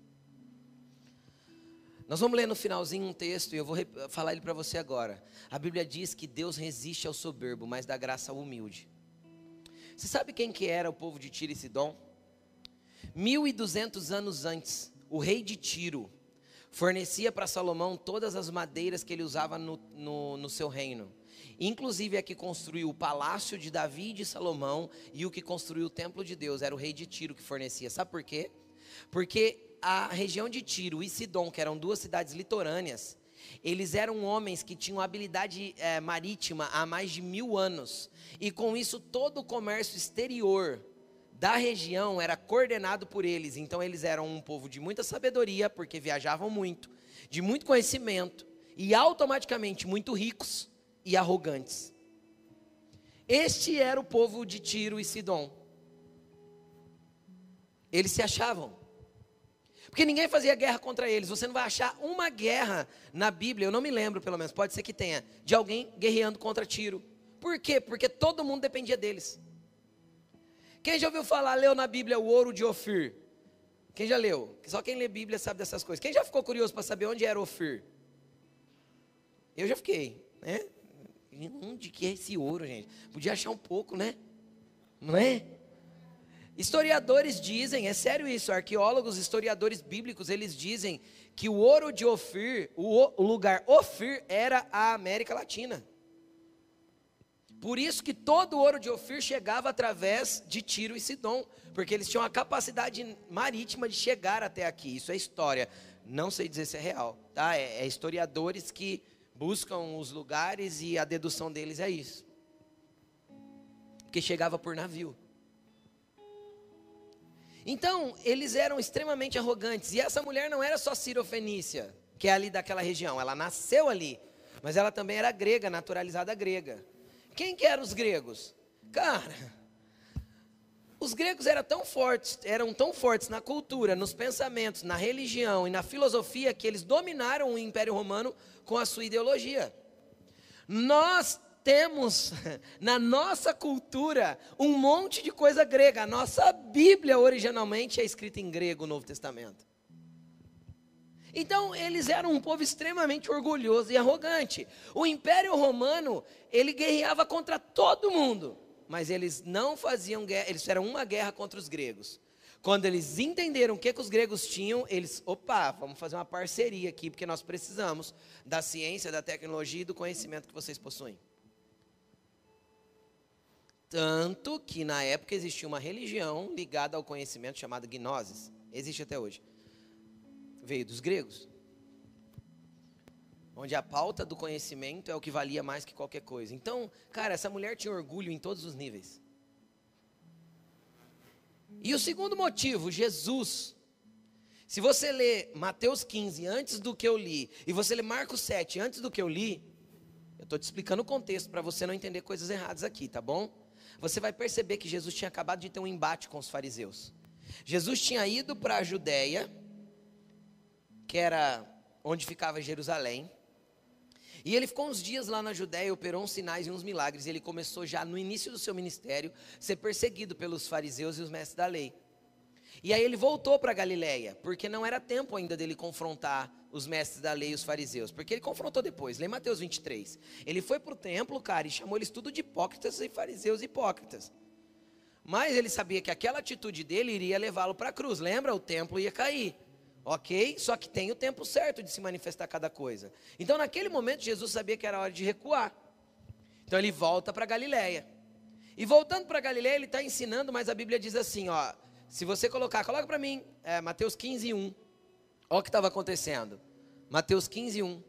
Nós vamos ler no finalzinho um texto e eu vou falar ele para você agora. A Bíblia diz que Deus resiste ao soberbo, mas dá graça ao humilde. Você sabe quem que era o povo de Tiro e Sidom? 1200 anos antes, o rei de Tiro fornecia para Salomão todas as madeiras que ele usava no, no, no seu reino. Inclusive é que construiu o palácio de Davi e de Salomão e o que construiu o templo de Deus era o rei de Tiro que fornecia. Sabe por quê? Porque a região de Tiro e Sidom, que eram duas cidades litorâneas, eles eram homens que tinham habilidade é, marítima há mais de mil anos. E com isso, todo o comércio exterior da região era coordenado por eles. Então, eles eram um povo de muita sabedoria, porque viajavam muito, de muito conhecimento, e automaticamente muito ricos e arrogantes. Este era o povo de Tiro e Sidom. Eles se achavam. Porque ninguém fazia guerra contra eles. Você não vai achar uma guerra na Bíblia, eu não me lembro pelo menos, pode ser que tenha, de alguém guerreando contra Tiro. Por quê? Porque todo mundo dependia deles. Quem já ouviu falar, leu na Bíblia o ouro de Ofir? Quem já leu? Só quem lê Bíblia sabe dessas coisas. Quem já ficou curioso para saber onde era Ofir? Eu já fiquei, né? Onde que é esse ouro, gente? Podia achar um pouco, né? Não é? Historiadores dizem, é sério isso, arqueólogos, historiadores bíblicos, eles dizem que o ouro de Ofir, o, lugar Ofir era a América Latina. Por isso que todo o ouro de Ofir chegava através de Tiro e Sidom, porque eles tinham a capacidade marítima de chegar até aqui. Isso é história. Não sei dizer se é real, tá? É, é historiadores que buscam os lugares e a dedução deles é isso. Porque chegava por navio. Então, eles eram extremamente arrogantes. E essa mulher não era só Cirofenícia, que é ali daquela região. Ela nasceu ali, mas ela também era grega, naturalizada grega. Quem que eram os gregos? Cara, os gregos eram tão fortes, eram tão fortes na cultura, nos pensamentos, na religião e na filosofia que eles dominaram o Império Romano com a sua ideologia. Nós temos na nossa cultura um monte de coisa grega. A nossa Bíblia originalmente é escrita em grego, o Novo Testamento. Então, eles eram um povo extremamente orgulhoso e arrogante. O Império Romano, ele guerreava contra todo mundo, mas eles não faziam guerra, eles fizeram uma guerra contra os gregos. Quando eles entenderam o que, que os gregos tinham, eles, opa, vamos fazer uma parceria aqui, porque nós precisamos da ciência, da tecnologia e do conhecimento que vocês possuem. Tanto que na época existia uma religião ligada ao conhecimento chamada Gnosis. Existe até hoje. Veio dos gregos. Onde a pauta do conhecimento é o que valia mais que qualquer coisa. Então, cara, essa mulher tinha orgulho em todos os níveis. E o segundo motivo, Jesus. Se você ler Mateus 15 antes do que eu li, e você ler Marcos 7 antes do que eu li, eu estou te explicando o contexto para você não entender coisas erradas aqui, tá bom? Você vai perceber que Jesus tinha acabado de ter um embate com os fariseus. Jesus tinha ido para a Judéia, que era onde ficava Jerusalém, e ele ficou uns dias lá na Judéia, operou uns sinais e uns milagres, ele começou já no início do seu ministério ser perseguido pelos fariseus e os mestres da lei. E aí ele voltou para Galiléia, porque não era tempo ainda dele confrontar os mestres da lei e os fariseus, porque ele confrontou depois. Lê Mateus 23. Ele foi para o templo, cara, e chamou eles tudo de hipócritas e fariseus hipócritas. Mas ele sabia que aquela atitude dele iria levá-lo para a cruz. Lembra? O templo ia cair. Ok? Só que tem o tempo certo de se manifestar cada coisa. Então, naquele momento, Jesus sabia que era hora de recuar. Então, ele volta para Galiléia. E voltando para Galiléia, ele está ensinando, mas a Bíblia diz assim: ó, se você colocar, coloca para mim, é, Mateus 15, 1. Olha o que estava acontecendo. Mateus 15, 1.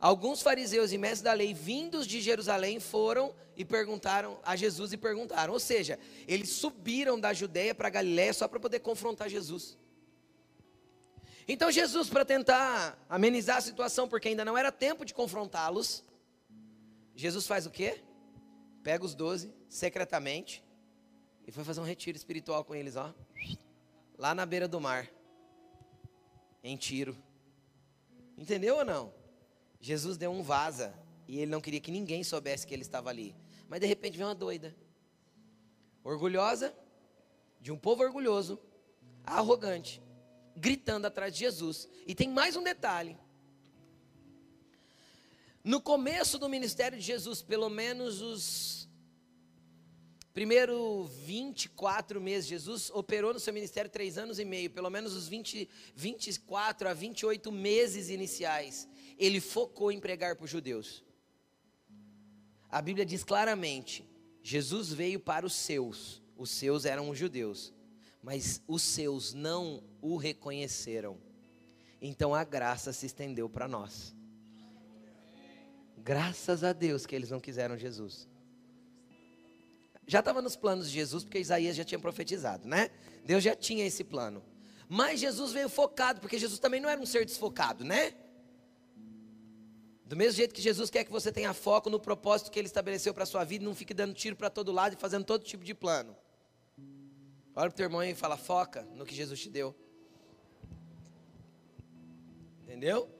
Alguns fariseus e mestres da lei vindos de Jerusalém foram e perguntaram a Jesus e perguntaram. Ou seja, eles subiram da Judéia para Galiléia só para poder confrontar Jesus. Então Jesus, para tentar amenizar a situação, porque ainda não era tempo de confrontá-los, Jesus faz o quê? Pega os doze secretamente e foi fazer um retiro espiritual com eles, ó. Lá na beira do mar em Tiro. Entendeu ou não? Jesus deu um vaza e ele não queria que ninguém soubesse que ele estava ali. Mas de repente vem uma doida, orgulhosa, de um povo orgulhoso, arrogante, gritando atrás de Jesus. E tem mais um detalhe. No começo do ministério de Jesus, pelo menos os Primeiro 24 meses, Jesus operou no seu ministério três anos e meio, pelo menos os 20, 24 a 28 meses iniciais, ele focou em pregar para os judeus. A Bíblia diz claramente: Jesus veio para os seus, os seus eram os judeus, mas os seus não o reconheceram. Então a graça se estendeu para nós. Graças a Deus que eles não quiseram Jesus. Já estava nos planos de Jesus, porque Isaías já tinha profetizado, né? Deus já tinha esse plano. Mas Jesus veio focado, porque Jesus também não era um ser desfocado, né? Do mesmo jeito que Jesus quer que você tenha foco no propósito que ele estabeleceu para a sua vida, não fique dando tiro para todo lado e fazendo todo tipo de plano. Olha para o teu irmão e fala, foca no que Jesus te deu. Entendeu?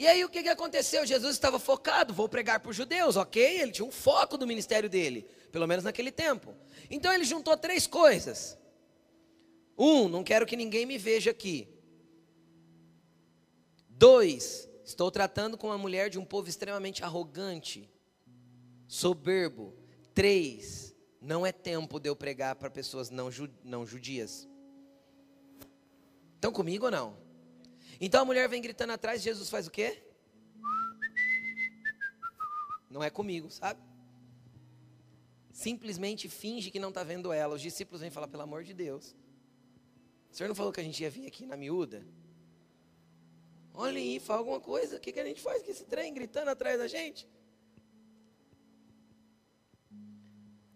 E aí o que, que aconteceu? Jesus estava focado, vou pregar para os judeus, ok? Ele tinha um foco do ministério dele, pelo menos naquele tempo. Então ele juntou três coisas. Um, não quero que ninguém me veja aqui. Dois, estou tratando com uma mulher de um povo extremamente arrogante, soberbo. Três, não é tempo de eu pregar para pessoas não, não judias. Estão comigo ou não? Então a mulher vem gritando atrás, Jesus faz o quê? Não é comigo, sabe? Simplesmente finge que não está vendo ela. Os discípulos vêm falar, pelo amor de Deus. O senhor não falou que a gente ia vir aqui na miúda? Olha aí, fala alguma coisa. O que, que a gente faz com esse trem gritando atrás da gente?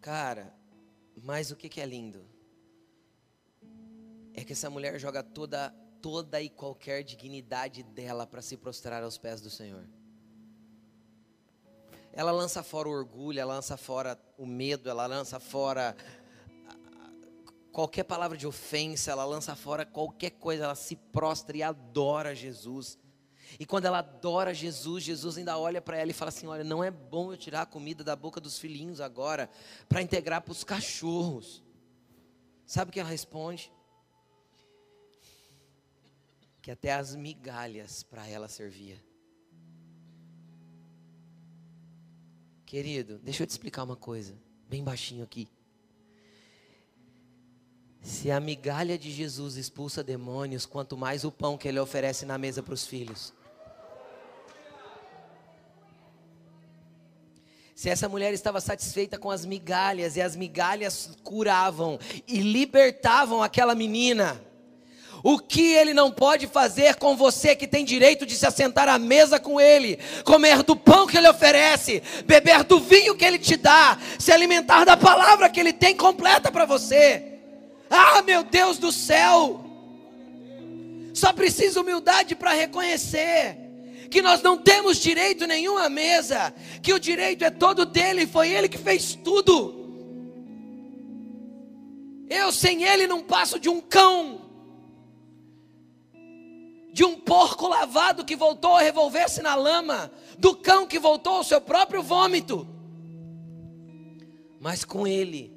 Cara, mas o que, que é lindo? É que essa mulher joga toda toda e qualquer dignidade dela para se prostrar aos pés do Senhor. Ela lança fora o orgulho, ela lança fora o medo, ela lança fora qualquer palavra de ofensa, ela lança fora qualquer coisa, ela se prostra e adora Jesus. E quando ela adora Jesus, Jesus ainda olha para ela e fala assim: Olha, não é bom eu tirar a comida da boca dos filhinhos agora para integrar para os cachorros. Sabe o que ela responde? Que até as migalhas para ela servia. Querido, deixa eu te explicar uma coisa, bem baixinho aqui. Se a migalha de Jesus expulsa demônios, quanto mais o pão que ele oferece na mesa para os filhos. Se essa mulher estava satisfeita com as migalhas e as migalhas curavam e libertavam aquela menina, o que ele não pode fazer com você que tem direito de se assentar à mesa com ele, comer do pão que ele oferece, beber do vinho que ele te dá, se alimentar da palavra que ele tem completa para você. Ah, meu Deus do céu! Só precisa humildade para reconhecer que nós não temos direito nenhum à mesa, que o direito é todo dele, foi ele que fez tudo. Eu sem ele não passo de um cão de um porco lavado que voltou a revolver-se na lama, do cão que voltou ao seu próprio vômito. Mas com ele,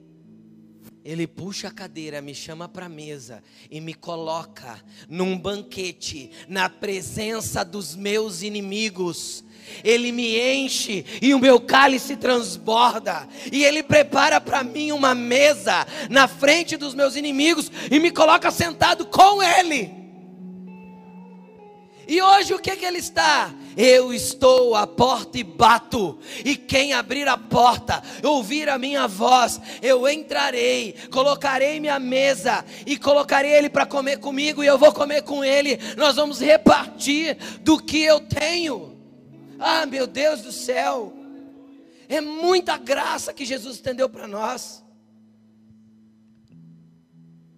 ele puxa a cadeira, me chama para a mesa e me coloca num banquete, na presença dos meus inimigos. Ele me enche e o meu cálice transborda. E Ele prepara para mim uma mesa na frente dos meus inimigos e me coloca sentado com Ele. E hoje o que, que ele está? Eu estou à porta e bato, e quem abrir a porta, ouvir a minha voz, eu entrarei, colocarei minha mesa e colocarei ele para comer comigo, e eu vou comer com ele. Nós vamos repartir do que eu tenho. Ah, meu Deus do céu, é muita graça que Jesus estendeu para nós.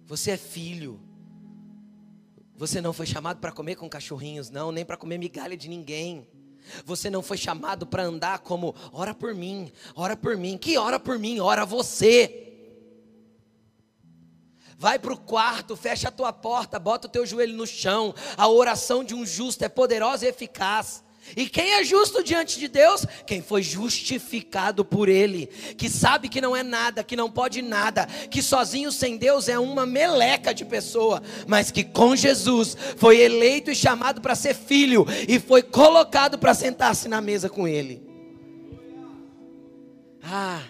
Você é filho. Você não foi chamado para comer com cachorrinhos, não, nem para comer migalha de ninguém. Você não foi chamado para andar como, ora por mim, ora por mim. Que ora por mim? Ora você. Vai para o quarto, fecha a tua porta, bota o teu joelho no chão. A oração de um justo é poderosa e eficaz. E quem é justo diante de Deus? Quem foi justificado por Ele, que sabe que não é nada, que não pode nada, que sozinho sem Deus é uma meleca de pessoa, mas que com Jesus foi eleito e chamado para ser filho e foi colocado para sentar-se na mesa com Ele. Ah,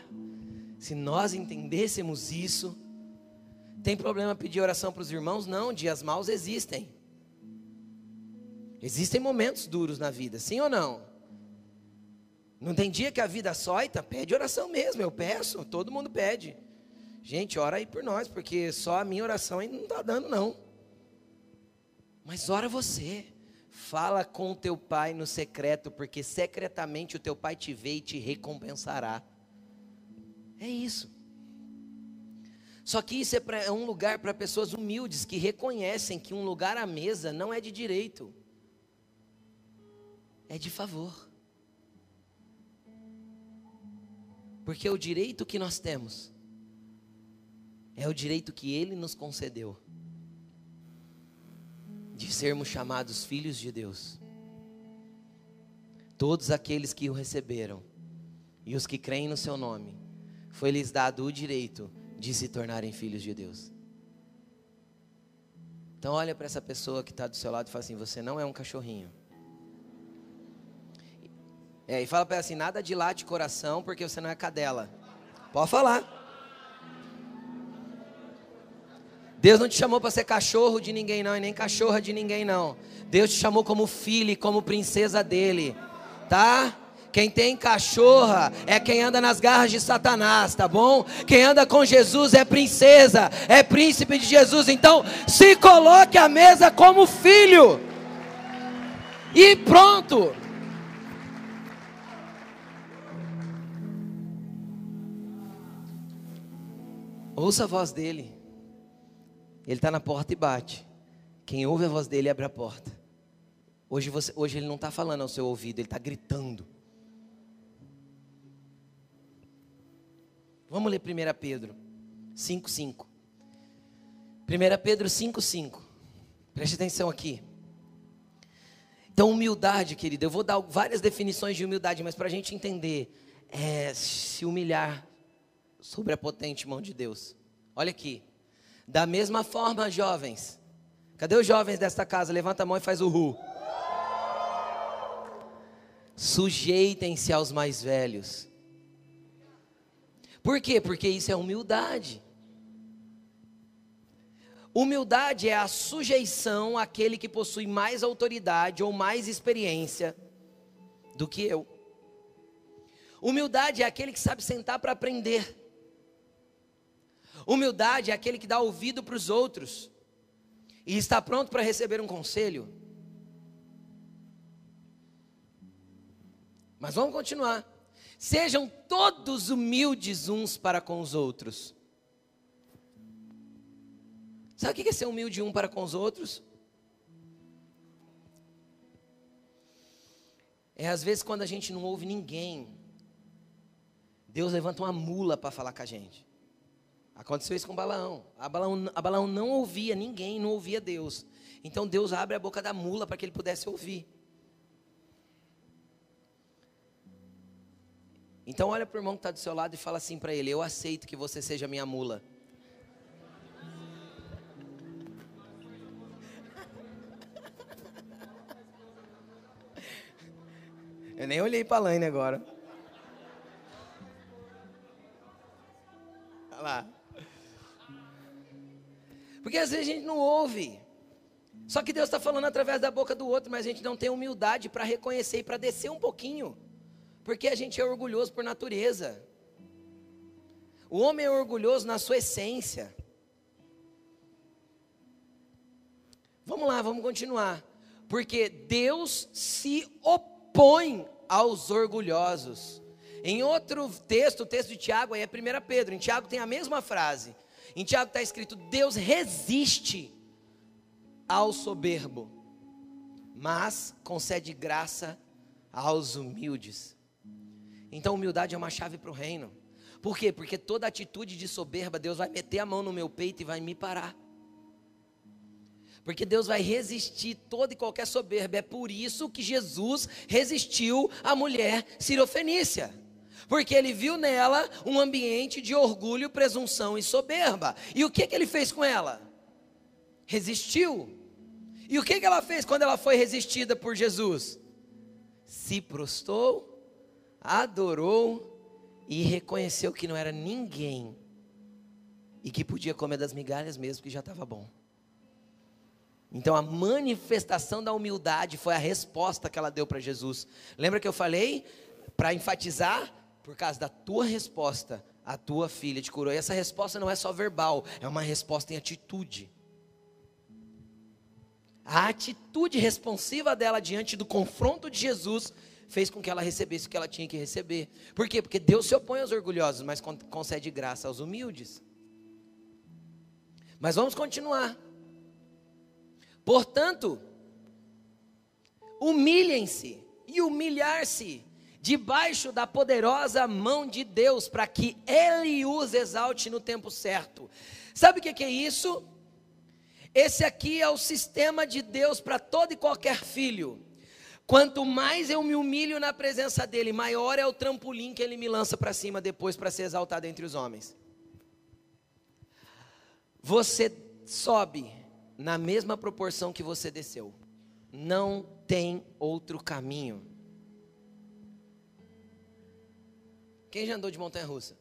se nós entendêssemos isso, tem problema pedir oração para os irmãos? Não, dias maus existem. Existem momentos duros na vida, sim ou não? Não tem dia que a vida soita, pede oração mesmo, eu peço, todo mundo pede. Gente, ora aí por nós, porque só a minha oração ainda não está dando, não. Mas ora você. Fala com o teu pai no secreto, porque secretamente o teu pai te vê e te recompensará. É isso. Só que isso é, pra, é um lugar para pessoas humildes que reconhecem que um lugar à mesa não é de direito, é de favor. Porque o direito que nós temos é o direito que Ele nos concedeu de sermos chamados filhos de Deus. Todos aqueles que o receberam e os que creem no Seu nome, foi-lhes dado o direito de se tornarem filhos de Deus. Então olha para essa pessoa que está do seu lado e fala assim: você não é um cachorrinho. É, e fala para ela assim: nada de late coração, porque você não é cadela. Pode falar. Deus não te chamou para ser cachorro de ninguém, não, e nem cachorra de ninguém, não. Deus te chamou como filho, como princesa dele, tá? Quem tem cachorra é quem anda nas garras de Satanás, tá bom? Quem anda com Jesus é princesa, é príncipe de Jesus. Então, se coloque à mesa como filho. E pronto. Ouça a voz dele. Ele está na porta e bate. Quem ouve a voz dele abre a porta. Hoje, você, hoje ele não está falando ao seu ouvido, ele está gritando. Vamos ler 1 Pedro 5,5. 1 Pedro 5,5. Preste atenção aqui. Então, humildade, querido, eu vou dar várias definições de humildade, mas para a gente entender, é se humilhar sobre a potente mão de Deus. Olha aqui. Da mesma forma, jovens. Cadê os jovens desta casa? Levanta a mão e faz o ru. Sujeitem-se aos mais velhos. Por quê? Porque isso é humildade. Humildade é a sujeição àquele que possui mais autoridade ou mais experiência do que eu. Humildade é aquele que sabe sentar para aprender. Humildade é aquele que dá ouvido para os outros e está pronto para receber um conselho. Mas vamos continuar. Sejam todos humildes uns para com os outros. Sabe o que é ser humilde um para com os outros? É às vezes quando a gente não ouve ninguém, Deus levanta uma mula para falar com a gente. Aconteceu isso com Balaão. A Balaão, a Balaão não ouvia ninguém, não ouvia Deus. Então Deus abre a boca da mula para que ele pudesse ouvir. Então olha para o irmão que está do seu lado e fala assim para ele: Eu aceito que você seja minha mula. Eu nem olhei para a Laine agora. Olha lá. Porque às vezes a gente não ouve. Só que Deus está falando através da boca do outro, mas a gente não tem humildade para reconhecer e para descer um pouquinho. Porque a gente é orgulhoso por natureza. O homem é orgulhoso na sua essência. Vamos lá, vamos continuar. Porque Deus se opõe aos orgulhosos. Em outro texto, o texto de Tiago, aí é 1 Pedro. Em Tiago tem a mesma frase. Em Tiago está escrito: Deus resiste ao soberbo, mas concede graça aos humildes. Então, humildade é uma chave para o reino. Por quê? Porque toda atitude de soberba, Deus vai meter a mão no meu peito e vai me parar. Porque Deus vai resistir toda e qualquer soberba. É por isso que Jesus resistiu à mulher sirofenícia porque ele viu nela um ambiente de orgulho, presunção e soberba. E o que, que ele fez com ela? Resistiu. E o que, que ela fez quando ela foi resistida por Jesus? Se prostrou, adorou e reconheceu que não era ninguém e que podia comer das migalhas mesmo, que já estava bom. Então a manifestação da humildade foi a resposta que ela deu para Jesus. Lembra que eu falei? para enfatizar, por causa da tua resposta, a tua filha te curou. E essa resposta não é só verbal, é uma resposta em atitude. A atitude responsiva dela diante do confronto de Jesus fez com que ela recebesse o que ela tinha que receber. Por quê? Porque Deus se opõe aos orgulhosos, mas concede graça aos humildes. Mas vamos continuar. Portanto, humilhem-se e humilhar-se debaixo da poderosa mão de Deus, para que Ele os exalte no tempo certo. Sabe o que é isso? Esse aqui é o sistema de Deus para todo e qualquer filho. Quanto mais eu me humilho na presença dele, maior é o trampolim que ele me lança para cima depois para ser exaltado entre os homens. Você sobe na mesma proporção que você desceu. Não tem outro caminho. Quem já andou de montanha russa?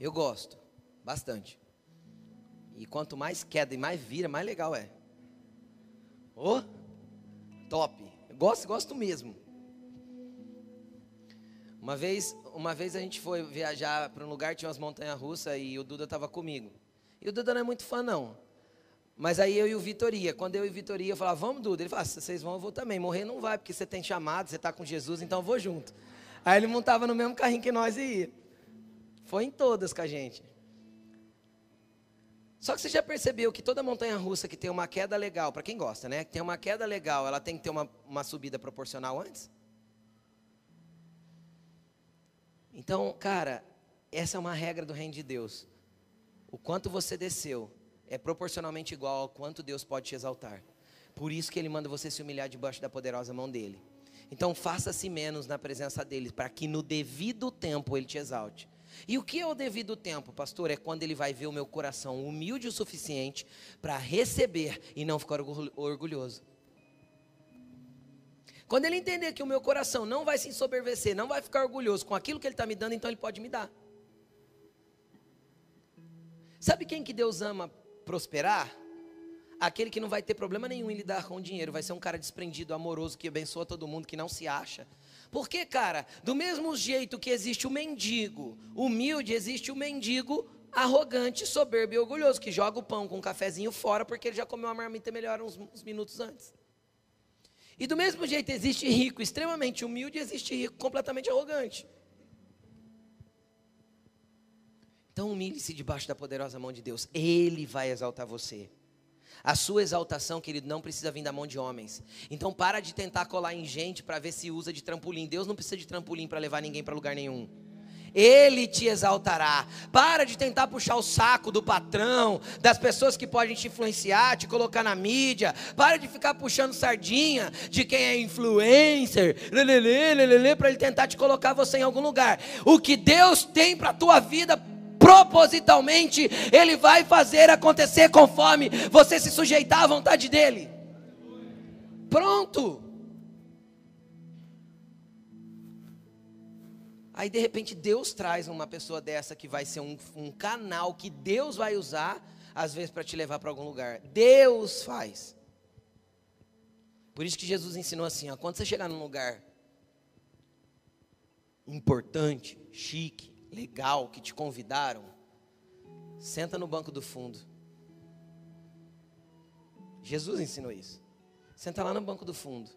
Eu gosto, bastante. E quanto mais queda e mais vira, mais legal é. Oh, top. Gosto, gosto mesmo. Uma vez, uma vez a gente foi viajar para um lugar tinha umas montanhas russas e o Duda estava comigo. E o Duda não é muito fã não. Mas aí eu e o Vitoria, quando eu e o Vitoria eu falava, vamos Duda, ele falava, vocês vão eu vou também. Morrer não vai, porque você tem chamado, você está com Jesus, então eu vou junto. Aí ele montava no mesmo carrinho que nós e ia. Foi em todas com a gente. Só que você já percebeu que toda montanha russa que tem uma queda legal, para quem gosta, né? Que tem uma queda legal, ela tem que ter uma, uma subida proporcional antes? Então, cara, essa é uma regra do reino de Deus. O quanto você desceu é proporcionalmente igual ao quanto Deus pode te exaltar. Por isso que ele manda você se humilhar debaixo da poderosa mão dele. Então faça-se menos na presença dele, para que no devido tempo ele te exalte. E o que é o devido tempo, pastor? É quando ele vai ver o meu coração humilde o suficiente para receber e não ficar orgulhoso. Quando ele entender que o meu coração não vai se ensoberbecer, não vai ficar orgulhoso com aquilo que ele está me dando, então ele pode me dar. Sabe quem que Deus ama prosperar? Aquele que não vai ter problema nenhum em lidar com o dinheiro, vai ser um cara desprendido, amoroso, que abençoa todo mundo, que não se acha, porque, cara, do mesmo jeito que existe o mendigo humilde, existe o mendigo arrogante, soberbo e orgulhoso, que joga o pão com um cafezinho fora porque ele já comeu uma marmita melhor uns, uns minutos antes. E do mesmo jeito existe rico extremamente humilde existe rico completamente arrogante. Então humilhe-se debaixo da poderosa mão de Deus. Ele vai exaltar você. A sua exaltação, querido, não precisa vir da mão de homens. Então para de tentar colar em gente para ver se usa de trampolim. Deus não precisa de trampolim para levar ninguém para lugar nenhum. Ele te exaltará. Para de tentar puxar o saco do patrão, das pessoas que podem te influenciar, te colocar na mídia. Para de ficar puxando sardinha de quem é influencer, para ele tentar te colocar você em algum lugar. O que Deus tem para a tua vida propositalmente, Ele vai fazer acontecer conforme você se sujeitar à vontade dEle. Pronto. Aí de repente Deus traz uma pessoa dessa que vai ser um, um canal que Deus vai usar, às vezes para te levar para algum lugar. Deus faz. Por isso que Jesus ensinou assim: ó, quando você chegar num lugar importante, chique, legal que te convidaram, senta no banco do fundo. Jesus ensinou isso. Senta lá no banco do fundo.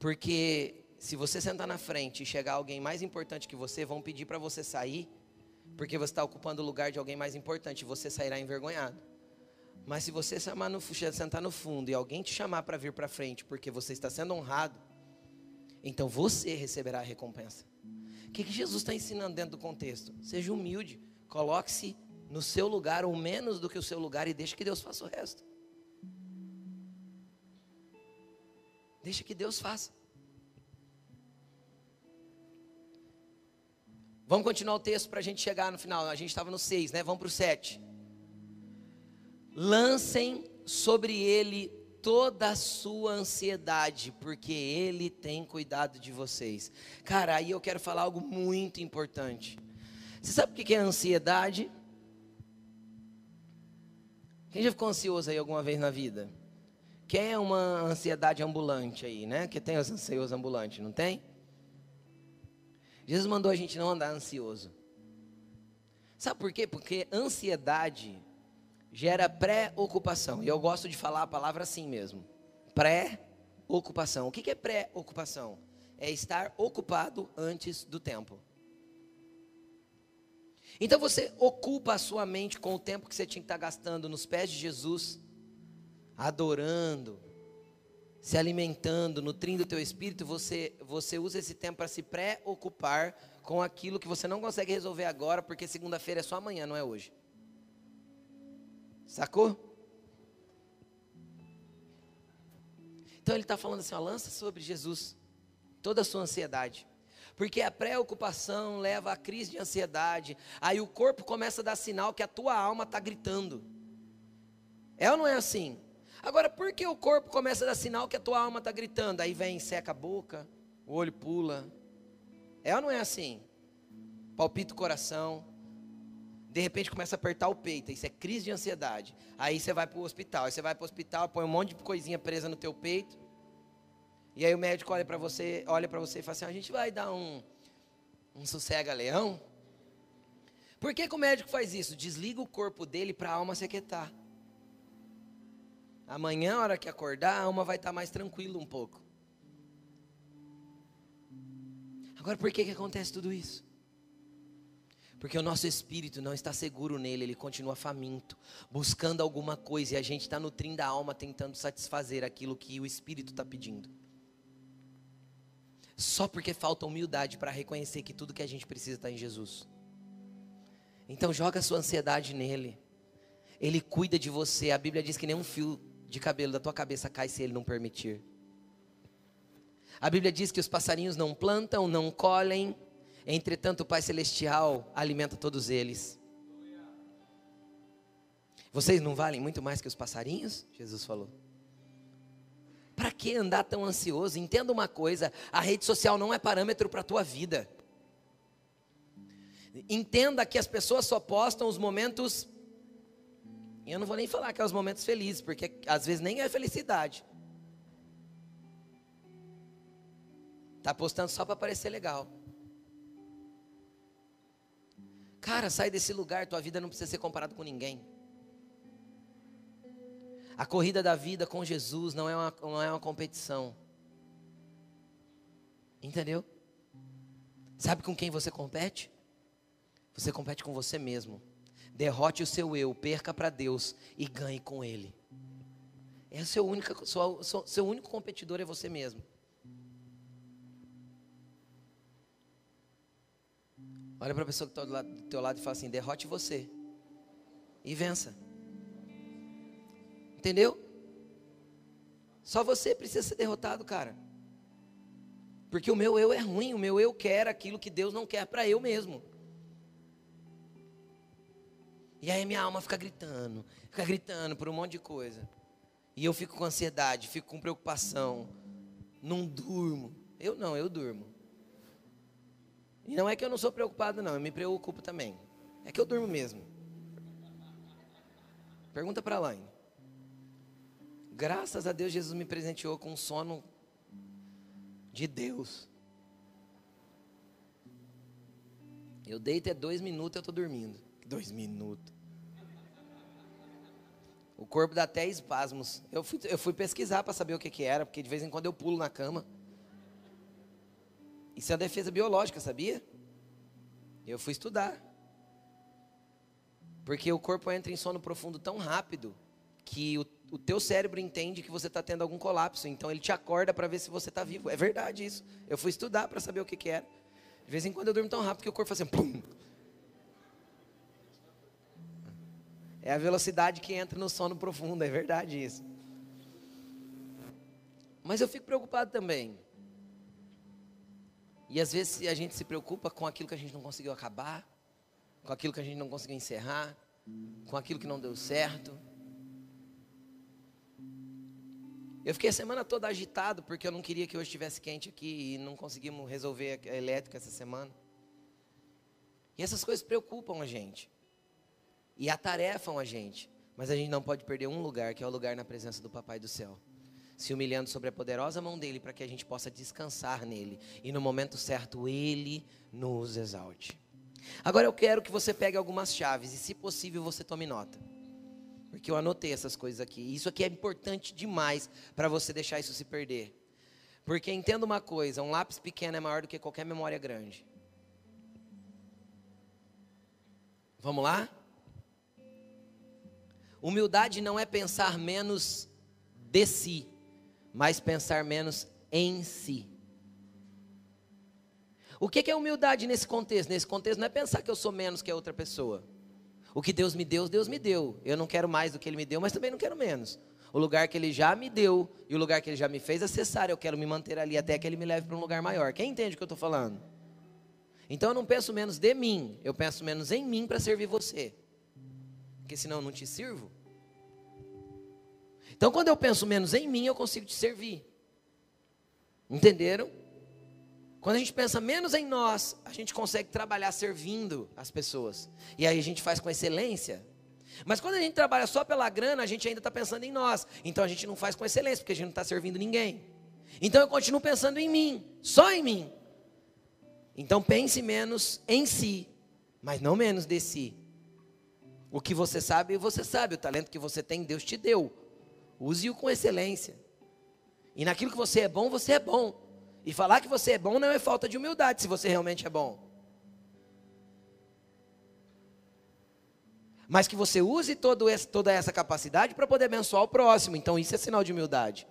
Porque se você sentar na frente e chegar alguém mais importante que você, vão pedir para você sair, porque você está ocupando o lugar de alguém mais importante, você sairá envergonhado. Mas se você no, sentar no fundo e alguém te chamar para vir para frente, porque você está sendo honrado, então você receberá a recompensa. O que, que Jesus está ensinando dentro do contexto? Seja humilde, coloque-se no seu lugar ou menos do que o seu lugar e deixe que Deus faça o resto. Deixa que Deus faça. Vamos continuar o texto para a gente chegar no final. A gente estava no 6, né? Vamos para o 7. Lancem sobre ele toda a sua ansiedade, porque Ele tem cuidado de vocês. Cara, aí eu quero falar algo muito importante. Você sabe o que é Quem é uma ansiedade ambulante aí, né? Que tem os ansiosos ambulantes, não tem? Jesus mandou a gente não andar ansioso. Sabe por quê? Porque ansiedade gera pré-ocupação. E eu gosto de falar a palavra assim mesmo. Pré-ocupação. O que é pré-ocupação? É estar ocupado antes do tempo. Então você ocupa a sua mente com o tempo que você tinha que estar gastando nos pés de Jesus, adorando, se alimentando, nutrindo o teu espírito, você, você usa esse tempo para se preocupar com aquilo que você não consegue resolver agora, porque segunda-feira é só amanhã, não é hoje. Sacou? Então ele está falando assim: ó, lança sobre Jesus toda a sua ansiedade. Porque a preocupação leva à crise de ansiedade. Aí o corpo começa a dar sinal que a tua alma está gritando. É ou não é assim? Agora, por que o corpo começa a dar sinal que a tua alma está gritando? Aí vem, seca a boca, o olho pula. É ou não é assim? Palpita o coração. De repente começa a apertar o peito. Isso é crise de ansiedade. Aí você vai para o hospital. Aí você vai para o hospital, põe um monte de coisinha presa no teu peito. E aí o médico olha para você, olha para você e fala assim: a gente vai dar um, um sossega-leão. Por que, que o médico faz isso? Desliga o corpo dele para a alma se aquietar. Amanhã, a hora que acordar, a alma vai estar tá mais tranquila um pouco. Agora, por que, que acontece tudo isso? Porque o nosso espírito não está seguro nele, ele continua faminto, buscando alguma coisa, e a gente está nutrindo a alma, tentando satisfazer aquilo que o espírito está pedindo só porque falta humildade para reconhecer que tudo que a gente precisa está em Jesus. Então joga a sua ansiedade nele. Ele cuida de você. A Bíblia diz que nenhum fio de cabelo da tua cabeça cai se ele não permitir. A Bíblia diz que os passarinhos não plantam, não colhem, entretanto o Pai celestial alimenta todos eles. Vocês não valem muito mais que os passarinhos? Jesus falou. Para que andar tão ansioso? Entenda uma coisa: a rede social não é parâmetro para a tua vida. Entenda que as pessoas só postam os momentos. E eu não vou nem falar que é os momentos felizes, porque às vezes nem é felicidade. Tá postando só para parecer legal. Cara, sai desse lugar, tua vida não precisa ser comparada com ninguém. A corrida da vida com Jesus não é uma, não é uma competição. Entendeu? Sabe com quem você compete? Você compete com você mesmo. Derrote o seu eu, perca para Deus e ganhe com Ele. É o seu único, seu, seu único competidor é você mesmo. Olha para a pessoa que está do, do teu lado e fala assim: derrote você e vença. Entendeu? Só você precisa ser derrotado, cara. Porque o meu eu é ruim, o meu eu quer aquilo que Deus não quer para eu mesmo. E aí minha alma fica gritando, fica gritando por um monte de coisa. E eu fico com ansiedade, fico com preocupação, não durmo. Eu não, eu durmo. E não é que eu não sou preocupado, não, eu me preocupo também. É que eu durmo mesmo. Pergunta para a Laine. Graças a Deus, Jesus me presenteou com um sono de Deus. Eu deito é dois minutos eu estou dormindo. Dois minutos. O corpo dá até espasmos. Eu fui, eu fui pesquisar para saber o que, que era, porque de vez em quando eu pulo na cama. Isso é defesa biológica, sabia? Eu fui estudar. Porque o corpo entra em sono profundo tão rápido que o o teu cérebro entende que você está tendo algum colapso, então ele te acorda para ver se você está vivo. É verdade isso. Eu fui estudar para saber o que, que era. De vez em quando eu durmo tão rápido que o corpo faz assim, pum. É a velocidade que entra no sono profundo, é verdade isso. Mas eu fico preocupado também. E às vezes a gente se preocupa com aquilo que a gente não conseguiu acabar, com aquilo que a gente não conseguiu encerrar, com aquilo que não deu certo. Eu fiquei a semana toda agitado porque eu não queria que hoje estivesse quente aqui e não conseguimos resolver a elétrica essa semana. E essas coisas preocupam a gente. E atarefam a gente. Mas a gente não pode perder um lugar, que é o lugar na presença do Papai do Céu. Se humilhando sobre a poderosa mão dele para que a gente possa descansar nele e no momento certo ele nos exalte. Agora eu quero que você pegue algumas chaves e, se possível, você tome nota. Porque eu anotei essas coisas aqui. Isso aqui é importante demais para você deixar isso se perder. Porque entenda uma coisa: um lápis pequeno é maior do que qualquer memória grande. Vamos lá? Humildade não é pensar menos de si, mas pensar menos em si. O que é humildade nesse contexto? Nesse contexto não é pensar que eu sou menos que a outra pessoa. O que Deus me deu, Deus me deu. Eu não quero mais do que Ele me deu, mas também não quero menos. O lugar que Ele já me deu e o lugar que Ele já me fez acessar, eu quero me manter ali até que Ele me leve para um lugar maior. Quem entende o que eu estou falando? Então eu não penso menos de mim, eu penso menos em mim para servir você. Porque senão eu não te sirvo. Então, quando eu penso menos em mim, eu consigo te servir. Entenderam? Quando a gente pensa menos em nós, a gente consegue trabalhar servindo as pessoas. E aí a gente faz com excelência. Mas quando a gente trabalha só pela grana, a gente ainda está pensando em nós. Então a gente não faz com excelência, porque a gente não está servindo ninguém. Então eu continuo pensando em mim, só em mim. Então pense menos em si, mas não menos de si. O que você sabe, você sabe. O talento que você tem, Deus te deu. Use-o com excelência. E naquilo que você é bom, você é bom. E falar que você é bom não é falta de humildade, se você realmente é bom. Mas que você use esse, toda essa capacidade para poder abençoar o próximo. Então isso é sinal de humildade.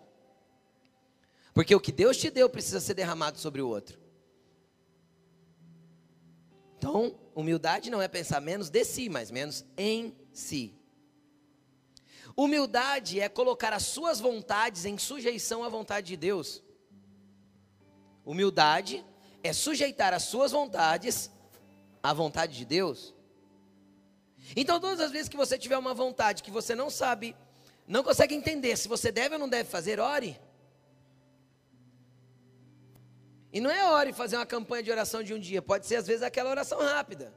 Porque o que Deus te deu precisa ser derramado sobre o outro. Então, humildade não é pensar menos de si, mas menos em si. Humildade é colocar as suas vontades em sujeição à vontade de Deus. Humildade é sujeitar as suas vontades à vontade de Deus. Então, todas as vezes que você tiver uma vontade que você não sabe, não consegue entender se você deve ou não deve fazer, ore. E não é ore fazer uma campanha de oração de um dia, pode ser às vezes aquela oração rápida.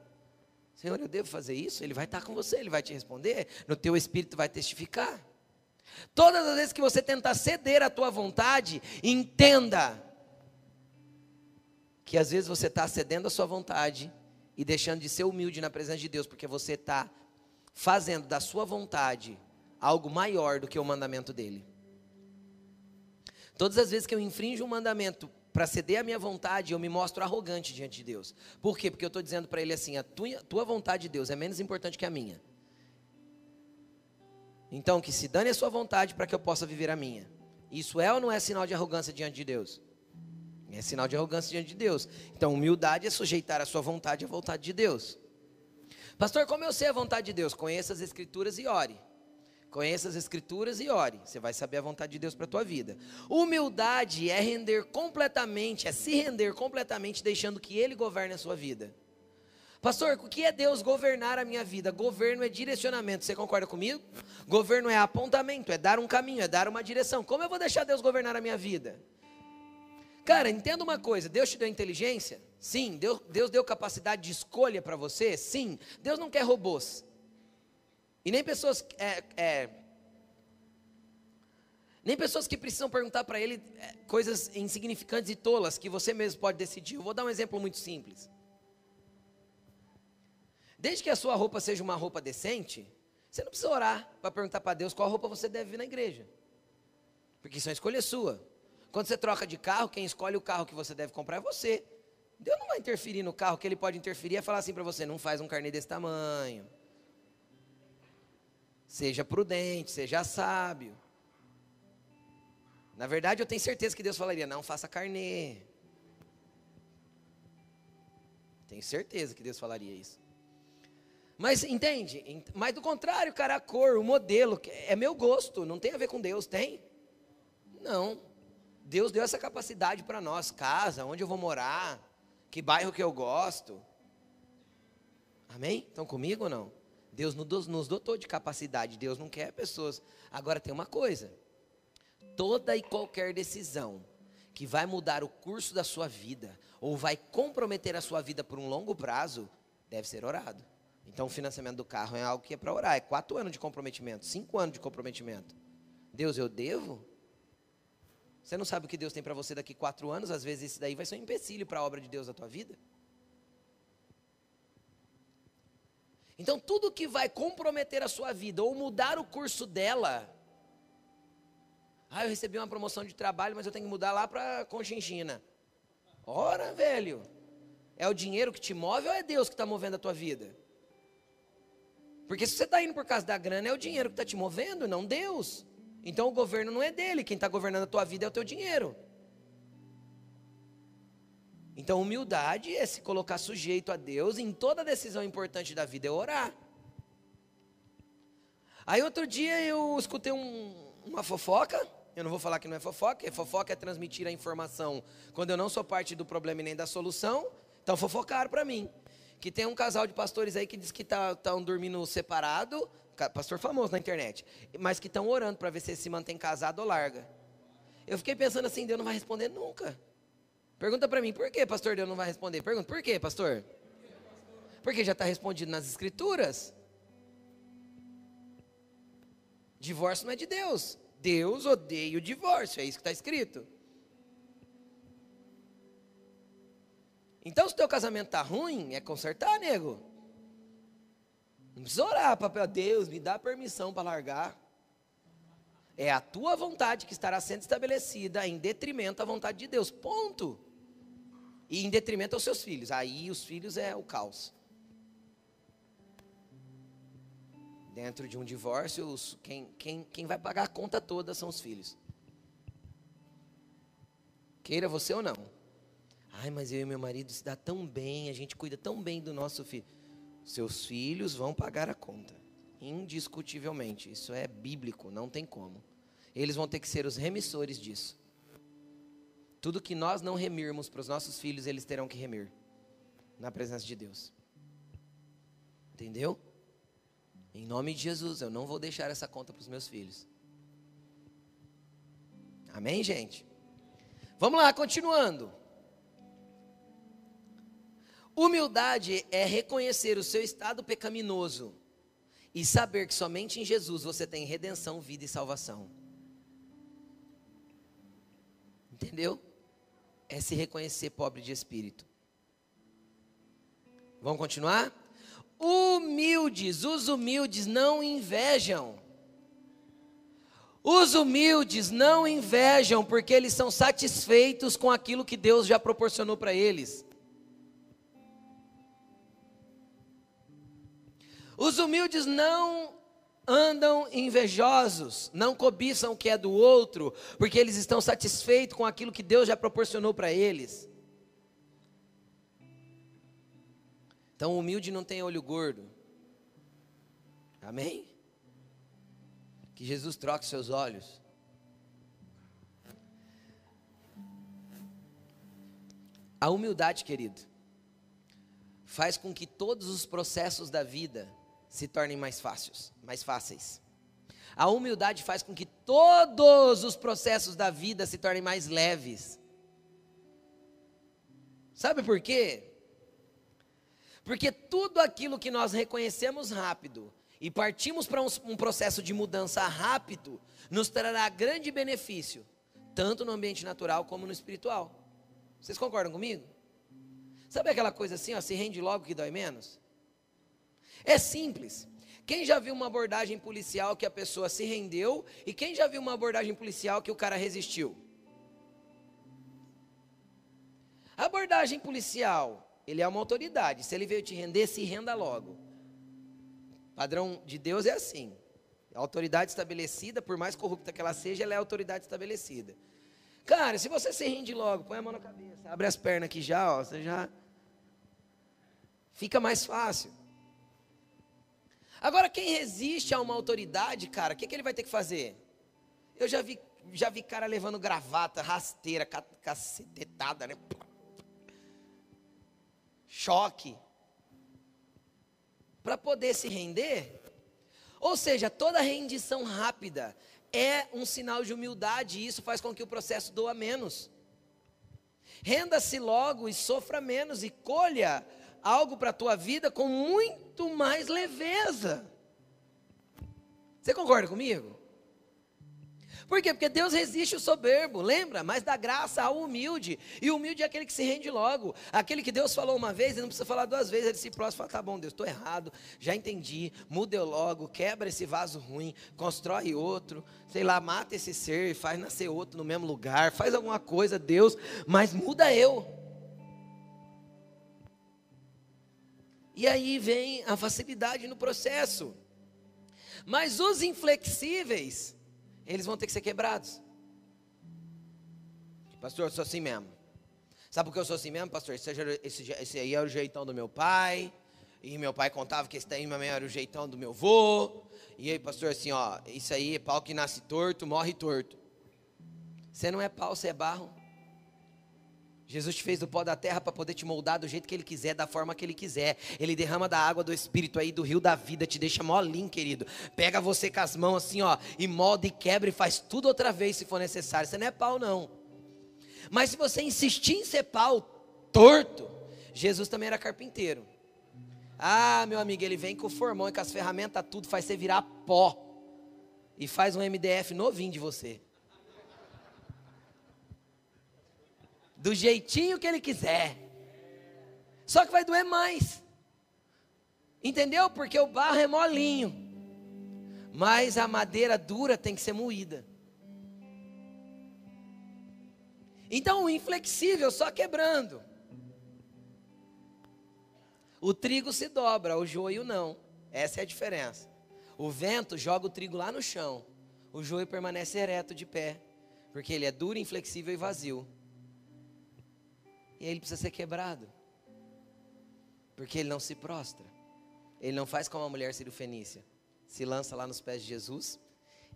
Senhor, eu devo fazer isso? Ele vai estar com você, ele vai te responder, no teu espírito vai testificar. Todas as vezes que você tentar ceder à tua vontade, entenda que às vezes você está cedendo à sua vontade e deixando de ser humilde na presença de Deus, porque você está fazendo da sua vontade algo maior do que o mandamento dele. Todas as vezes que eu infringo um mandamento para ceder à minha vontade, eu me mostro arrogante diante de Deus. Por quê? Porque eu estou dizendo para ele assim: a tua, tua vontade de Deus é menos importante que a minha. Então, que se dane a sua vontade para que eu possa viver a minha. Isso é ou não é sinal de arrogância diante de Deus? É sinal de arrogância diante de Deus. Então, humildade é sujeitar a sua vontade à vontade de Deus. Pastor, como eu sei a vontade de Deus? Conheça as Escrituras e ore. Conheça as escrituras e ore. Você vai saber a vontade de Deus para a tua vida. Humildade é render completamente, é se render completamente, deixando que Ele governe a sua vida. Pastor, o que é Deus governar a minha vida? Governo é direcionamento. Você concorda comigo? Governo é apontamento, é dar um caminho, é dar uma direção. Como eu vou deixar Deus governar a minha vida? Cara, entenda uma coisa: Deus te deu inteligência? Sim. Deus, Deus deu capacidade de escolha para você? Sim. Deus não quer robôs. E nem pessoas é, é, nem pessoas que precisam perguntar para ele é, coisas insignificantes e tolas que você mesmo pode decidir. Eu vou dar um exemplo muito simples. Desde que a sua roupa seja uma roupa decente, você não precisa orar para perguntar para Deus qual roupa você deve vir na igreja. Porque isso é uma escolha sua. Quando você troca de carro, quem escolhe o carro que você deve comprar é você. Deus não vai interferir no carro, que ele pode interferir é falar assim para você, não faz um carnê desse tamanho. Seja prudente, seja sábio. Na verdade, eu tenho certeza que Deus falaria: não faça carnê. Tenho certeza que Deus falaria isso. Mas entende? Mas do contrário, cara, a cor, o modelo, é meu gosto, não tem a ver com Deus, tem? Não. Deus deu essa capacidade para nós, casa, onde eu vou morar, que bairro que eu gosto. Amém? Estão comigo ou não? Deus nos dotou de capacidade, Deus não quer pessoas. Agora tem uma coisa: toda e qualquer decisão que vai mudar o curso da sua vida ou vai comprometer a sua vida por um longo prazo, deve ser orado. Então, o financiamento do carro é algo que é para orar. É quatro anos de comprometimento, cinco anos de comprometimento. Deus, eu devo? Você não sabe o que Deus tem para você daqui quatro anos, às vezes isso daí vai ser um empecilho para a obra de Deus na tua vida. Então, tudo que vai comprometer a sua vida ou mudar o curso dela. Ah, eu recebi uma promoção de trabalho, mas eu tenho que mudar lá para Conchinchina. Ora, velho. É o dinheiro que te move ou é Deus que está movendo a tua vida? Porque se você está indo por causa da grana, é o dinheiro que está te movendo, não Deus. Então o governo não é dele, quem está governando a tua vida é o teu dinheiro. Então, humildade é se colocar sujeito a Deus em toda decisão importante da vida, é orar. Aí outro dia eu escutei um, uma fofoca, eu não vou falar que não é fofoca, fofoca é transmitir a informação quando eu não sou parte do problema e nem da solução, então fofocaram para mim. Que tem um casal de pastores aí que diz que estão tá, dormindo separado, pastor famoso na internet, mas que estão orando para ver se se mantém casado ou larga. Eu fiquei pensando assim, Deus não vai responder nunca. Pergunta para mim, por que, pastor, Deus não vai responder? Pergunta, por que, pastor? Porque já está respondido nas escrituras. Divórcio não é de Deus. Deus odeia o divórcio, é isso que está escrito. Então, se o teu casamento está ruim, é consertar, nego. Não precisa orar para Deus, me dá permissão para largar. É a tua vontade que estará sendo estabelecida em detrimento da vontade de Deus. Ponto e em detrimento aos seus filhos. Aí os filhos é o caos. Dentro de um divórcio, os, quem, quem, quem vai pagar a conta toda são os filhos. Queira você ou não. Ai, mas eu e meu marido se dá tão bem, a gente cuida tão bem do nosso filho. Seus filhos vão pagar a conta. Indiscutivelmente. Isso é bíblico, não tem como. Eles vão ter que ser os remissores disso. Tudo que nós não remirmos para os nossos filhos, eles terão que remir na presença de Deus. Entendeu? Em nome de Jesus, eu não vou deixar essa conta para os meus filhos. Amém, gente? Vamos lá, continuando. Humildade é reconhecer o seu estado pecaminoso e saber que somente em Jesus você tem redenção, vida e salvação. Entendeu? É se reconhecer pobre de espírito. Vamos continuar? Humildes, os humildes não invejam. Os humildes não invejam porque eles são satisfeitos com aquilo que Deus já proporcionou para eles. Os humildes não andam invejosos, não cobiçam o que é do outro, porque eles estão satisfeitos com aquilo que Deus já proporcionou para eles. Então, o humilde não tem olho gordo. Amém? Que Jesus troque seus olhos. A humildade, querido, faz com que todos os processos da vida se tornem mais fáceis, mais fáceis. A humildade faz com que todos os processos da vida se tornem mais leves. Sabe por quê? Porque tudo aquilo que nós reconhecemos rápido e partimos para um, um, processo de mudança rápido, nos trará grande benefício, tanto no ambiente natural como no espiritual. Vocês concordam comigo? Sabe aquela coisa assim, ó, se rende logo que dói menos? É simples. Quem já viu uma abordagem policial que a pessoa se rendeu e quem já viu uma abordagem policial que o cara resistiu? Abordagem policial, ele é uma autoridade. Se ele veio te render, se renda logo. Padrão de Deus é assim. A autoridade estabelecida, por mais corrupta que ela seja, ela é autoridade estabelecida. Cara, se você se rende logo, põe a mão na cabeça, abre as pernas aqui já, ó, você já fica mais fácil. Agora, quem resiste a uma autoridade, cara, o que, que ele vai ter que fazer? Eu já vi, já vi cara levando gravata, rasteira, cacetetada, né? Choque. Para poder se render. Ou seja, toda rendição rápida é um sinal de humildade e isso faz com que o processo doa menos. Renda-se logo e sofra menos e colha algo para a tua vida com muito mais leveza. Você concorda comigo? Por quê? Porque Deus resiste o soberbo, lembra? Mas dá graça ao humilde. E o humilde é aquele que se rende logo. Aquele que Deus falou uma vez, ele não precisa falar duas vezes, ele se e fala: tá bom, Deus, estou errado, já entendi, muda eu logo, quebra esse vaso ruim, constrói outro, sei lá, mata esse ser, faz nascer outro no mesmo lugar, faz alguma coisa, Deus, mas muda eu. E aí vem a facilidade no processo. Mas os inflexíveis, eles vão ter que ser quebrados. Pastor, eu sou assim mesmo. Sabe por que eu sou assim mesmo, pastor? Esse, esse, esse aí era o jeitão do meu pai. E meu pai contava que esse daí era o jeitão do meu avô. E aí, pastor, assim, ó, isso aí é pau que nasce torto, morre torto. Você não é pau, você é barro. Jesus te fez do pó da terra para poder te moldar do jeito que Ele quiser, da forma que Ele quiser. Ele derrama da água do Espírito aí, do rio da vida, te deixa molinho, querido. Pega você com as mãos assim, ó, e molda e quebra e faz tudo outra vez se for necessário. Você não é pau, não. Mas se você insistir em ser pau torto, Jesus também era carpinteiro. Ah, meu amigo, ele vem com o formão e com as ferramentas, tudo, faz você virar pó. E faz um MDF novinho de você. Do jeitinho que ele quiser. Só que vai doer mais. Entendeu? Porque o barro é molinho. Mas a madeira dura tem que ser moída. Então o inflexível só quebrando. O trigo se dobra, o joio não. Essa é a diferença. O vento joga o trigo lá no chão. O joio permanece ereto de pé, porque ele é duro, inflexível e vazio. E ele precisa ser quebrado. Porque ele não se prostra. Ele não faz como a mulher sírio-fenícia. Se lança lá nos pés de Jesus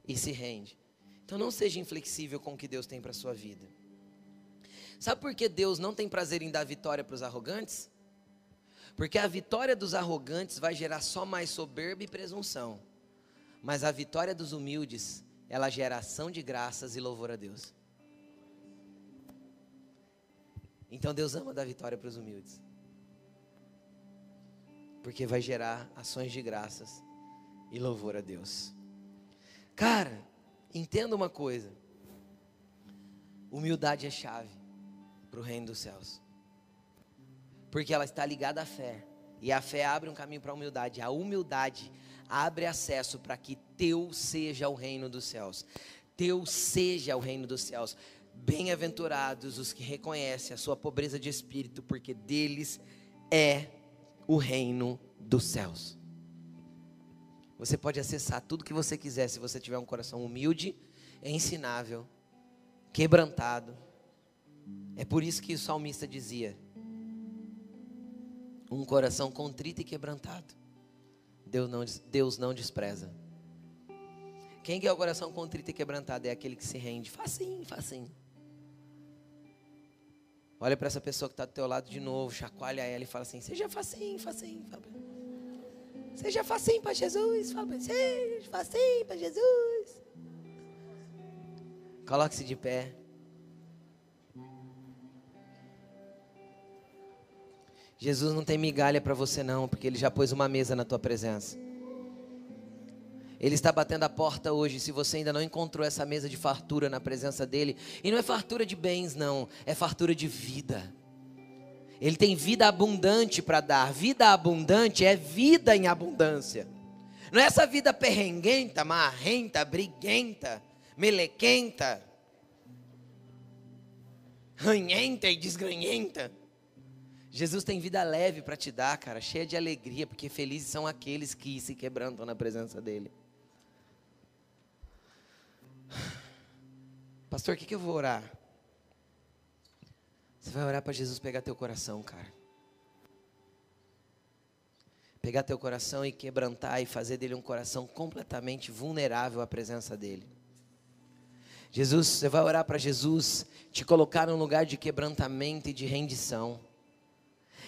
e se rende. Então não seja inflexível com o que Deus tem para a sua vida. Sabe por que Deus não tem prazer em dar vitória para os arrogantes? Porque a vitória dos arrogantes vai gerar só mais soberba e presunção. Mas a vitória dos humildes, ela gera ação de graças e louvor a Deus. Então Deus ama dar vitória para os humildes. Porque vai gerar ações de graças e louvor a Deus. Cara, entenda uma coisa. Humildade é chave para o reino dos céus. Porque ela está ligada à fé. E a fé abre um caminho para a humildade. A humildade abre acesso para que teu seja o reino dos céus. Teu seja o reino dos céus. Bem-aventurados os que reconhecem a sua pobreza de espírito, porque deles é o reino dos céus. Você pode acessar tudo que você quiser se você tiver um coração humilde, ensinável, quebrantado. É por isso que o salmista dizia: um coração contrito e quebrantado, Deus não, Deus não despreza. Quem que é o coração contrito e quebrantado? É aquele que se rende. Facinho, facinho. Olha para essa pessoa que está do teu lado de novo, chacoalha ela e fala assim: seja facinho, facinho. Fala seja facinho para Jesus. Para seja facinho para Jesus. Coloque-se de pé. Jesus não tem migalha para você não, porque ele já pôs uma mesa na tua presença. Ele está batendo a porta hoje. Se você ainda não encontrou essa mesa de fartura na presença dele, e não é fartura de bens, não, é fartura de vida. Ele tem vida abundante para dar. Vida abundante é vida em abundância. Não é essa vida perrenguenta, marrenta, briguenta, melequenta, ranhenta e desgranhenta. Jesus tem vida leve para te dar, cara, cheia de alegria, porque felizes são aqueles que se quebrantam na presença dele. Pastor, o que, que eu vou orar? Você vai orar para Jesus pegar teu coração, cara. Pegar teu coração e quebrantar e fazer dele um coração completamente vulnerável à presença dele. Jesus, você vai orar para Jesus te colocar num lugar de quebrantamento e de rendição.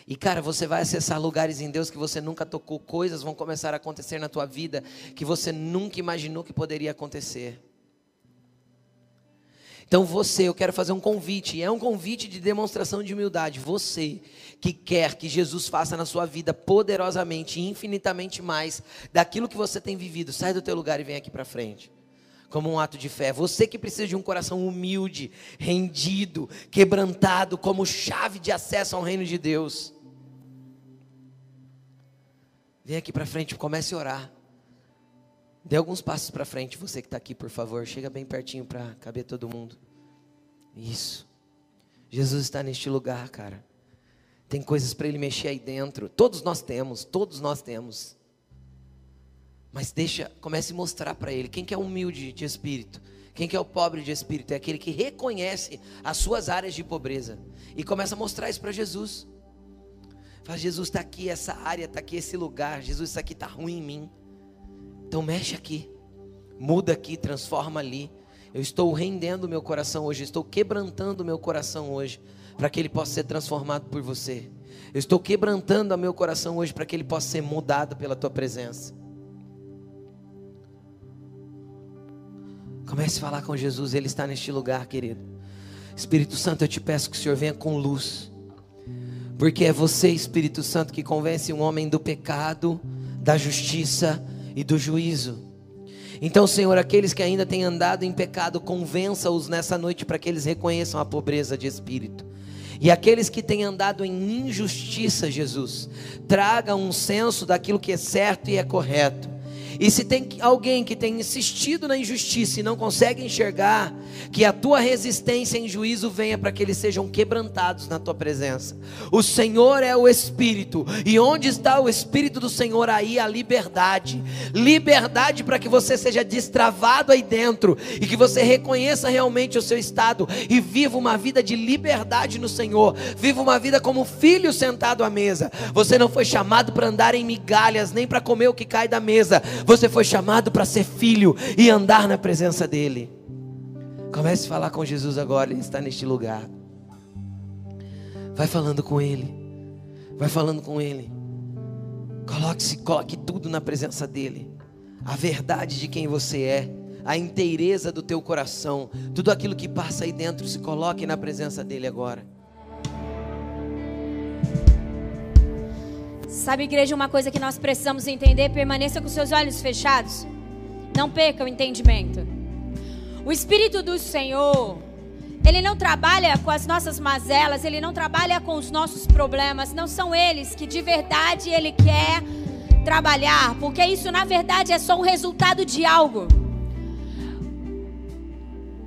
E cara, você vai acessar lugares em Deus que você nunca tocou, coisas vão começar a acontecer na tua vida que você nunca imaginou que poderia acontecer. Então você, eu quero fazer um convite, e é um convite de demonstração de humildade. Você que quer que Jesus faça na sua vida poderosamente, infinitamente mais daquilo que você tem vivido, sai do teu lugar e vem aqui para frente. como um ato de fé. Você que precisa de um coração humilde, rendido, quebrantado, como chave de acesso ao reino de Deus. Vem aqui para frente, comece a orar. Dê alguns passos para frente, você que está aqui, por favor. Chega bem pertinho para caber todo mundo. Isso. Jesus está neste lugar, cara. Tem coisas para ele mexer aí dentro. Todos nós temos, todos nós temos. Mas deixa, comece a mostrar para ele quem que é humilde de espírito, quem que é o pobre de espírito, é aquele que reconhece as suas áreas de pobreza e começa a mostrar isso para Jesus. Fala, Jesus está aqui, essa área está aqui, esse lugar. Jesus, isso aqui está ruim em mim. Então mexe aqui, muda aqui, transforma ali. Eu estou rendendo meu coração hoje, estou quebrantando meu coração hoje, para que ele possa ser transformado por você. Eu estou quebrantando o meu coração hoje para que ele possa ser mudado pela tua presença. Comece a falar com Jesus, ele está neste lugar, querido. Espírito Santo, eu te peço que o Senhor venha com luz. Porque é você, Espírito Santo, que convence um homem do pecado, da justiça e do juízo. Então, Senhor, aqueles que ainda têm andado em pecado, convença-os nessa noite para que eles reconheçam a pobreza de espírito. E aqueles que têm andado em injustiça, Jesus, traga um senso daquilo que é certo e é correto e se tem alguém que tem insistido na injustiça e não consegue enxergar, que a tua resistência em juízo venha para que eles sejam quebrantados na tua presença. O Senhor é o Espírito, e onde está o Espírito do Senhor, aí a liberdade. Liberdade para que você seja destravado aí dentro e que você reconheça realmente o seu estado e viva uma vida de liberdade no Senhor. Viva uma vida como filho sentado à mesa. Você não foi chamado para andar em migalhas, nem para comer o que cai da mesa. Você foi chamado para ser filho e andar na presença dEle. Comece a falar com Jesus agora, Ele está neste lugar. Vai falando com Ele. Vai falando com Ele. Coloque-se, coloque tudo na presença dEle. A verdade de quem você é, a inteireza do teu coração, tudo aquilo que passa aí dentro, se coloque na presença dEle agora. Sabe, igreja, uma coisa que nós precisamos entender: permaneça com seus olhos fechados. Não perca o entendimento. O Espírito do Senhor, ele não trabalha com as nossas mazelas, ele não trabalha com os nossos problemas. Não são eles que de verdade ele quer trabalhar, porque isso na verdade é só um resultado de algo.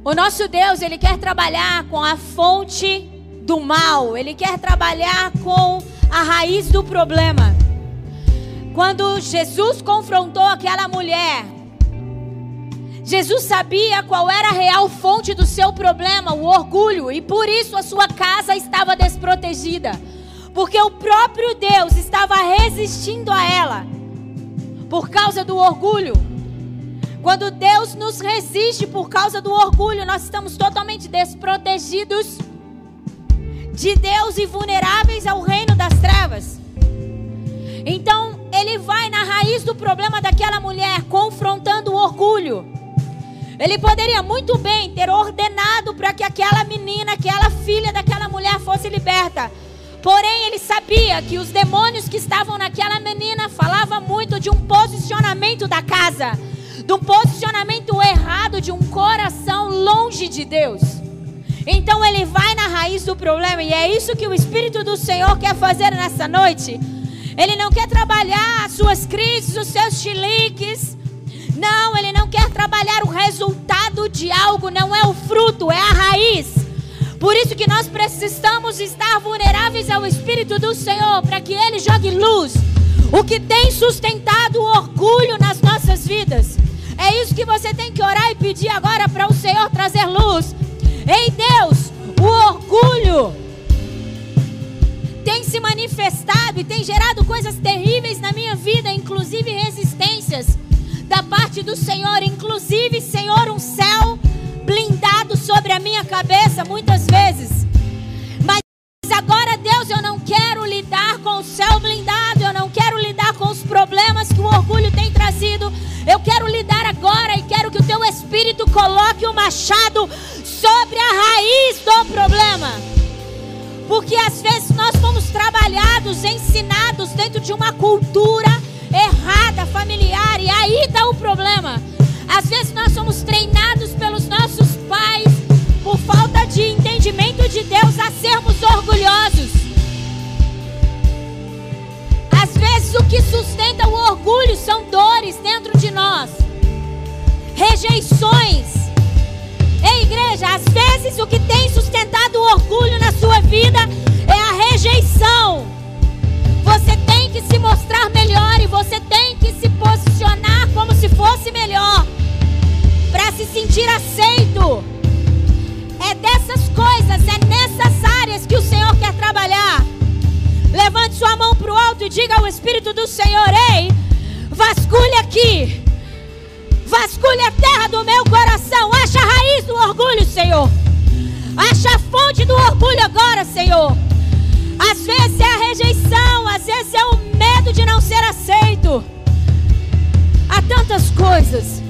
O nosso Deus, ele quer trabalhar com a fonte do mal, ele quer trabalhar com a raiz do problema. Quando Jesus confrontou aquela mulher, Jesus sabia qual era a real fonte do seu problema, o orgulho, e por isso a sua casa estava desprotegida, porque o próprio Deus estava resistindo a ela por causa do orgulho. Quando Deus nos resiste por causa do orgulho, nós estamos totalmente desprotegidos de Deus e vulneráveis ao reino das trevas. Então, ele vai na raiz do problema daquela mulher, confrontando o orgulho. Ele poderia muito bem ter ordenado para que aquela menina, aquela filha daquela mulher fosse liberta. Porém, ele sabia que os demônios que estavam naquela menina falavam muito de um posicionamento da casa, de um posicionamento errado, de um coração longe de Deus. Então ele vai na raiz do problema e é isso que o Espírito do Senhor quer fazer nessa noite. Ele não quer trabalhar as suas crises, os seus chiliques. Não, ele não quer trabalhar o resultado de algo, não é o fruto, é a raiz. Por isso que nós precisamos estar vulneráveis ao Espírito do Senhor, para que ele jogue luz. O que tem sustentado o orgulho nas nossas vidas. É isso que você tem que orar e pedir agora para o Senhor trazer luz. Ei Deus, o orgulho tem se manifestado e tem gerado coisas terríveis na minha vida, inclusive resistências da parte do Senhor, inclusive, Senhor, um céu blindado sobre a minha cabeça muitas vezes. Mas agora, Deus, eu não quero lidar com o céu blindado, eu não quero lidar com os problemas que o orgulho tem trazido. Eu quero lidar agora e quero que o teu espírito coloque o machado sobre a raiz do problema. Porque às vezes nós fomos trabalhados, ensinados dentro de uma cultura errada, familiar, e aí está o problema. Às vezes nós somos treinados pelos nossos pais, por falta de entendimento de Deus, a sermos orgulhosos. Às vezes, o que sustenta o orgulho são dores dentro de nós, rejeições. Igreja, às vezes o que tem sustentado o orgulho na sua vida é a rejeição. Você tem que se mostrar melhor e você tem que se posicionar como se fosse melhor para se sentir aceito. É dessas coisas, é nessas áreas que o Senhor quer trabalhar. Levante sua mão para o alto e diga ao Espírito do Senhor: Ei, vasculhe aqui. Vasculhe a terra do meu coração. Acha a raiz do orgulho, Senhor. Acha a fonte do orgulho agora, Senhor. Às vezes é a rejeição, às vezes é o medo de não ser aceito. Há tantas coisas.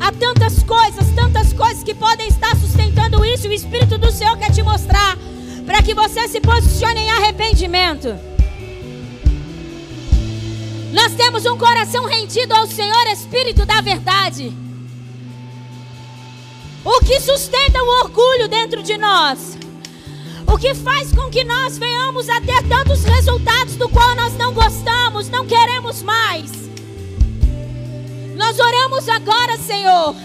Há tantas coisas, tantas coisas que podem estar sustentando isso. O Espírito do Senhor quer te mostrar para que você se posicione em arrependimento. Nós temos um coração rendido ao Senhor, Espírito da verdade. O que sustenta o orgulho dentro de nós? O que faz com que nós venhamos a ter tantos resultados do qual nós não gostamos, não queremos mais? Nós oramos agora, Senhor.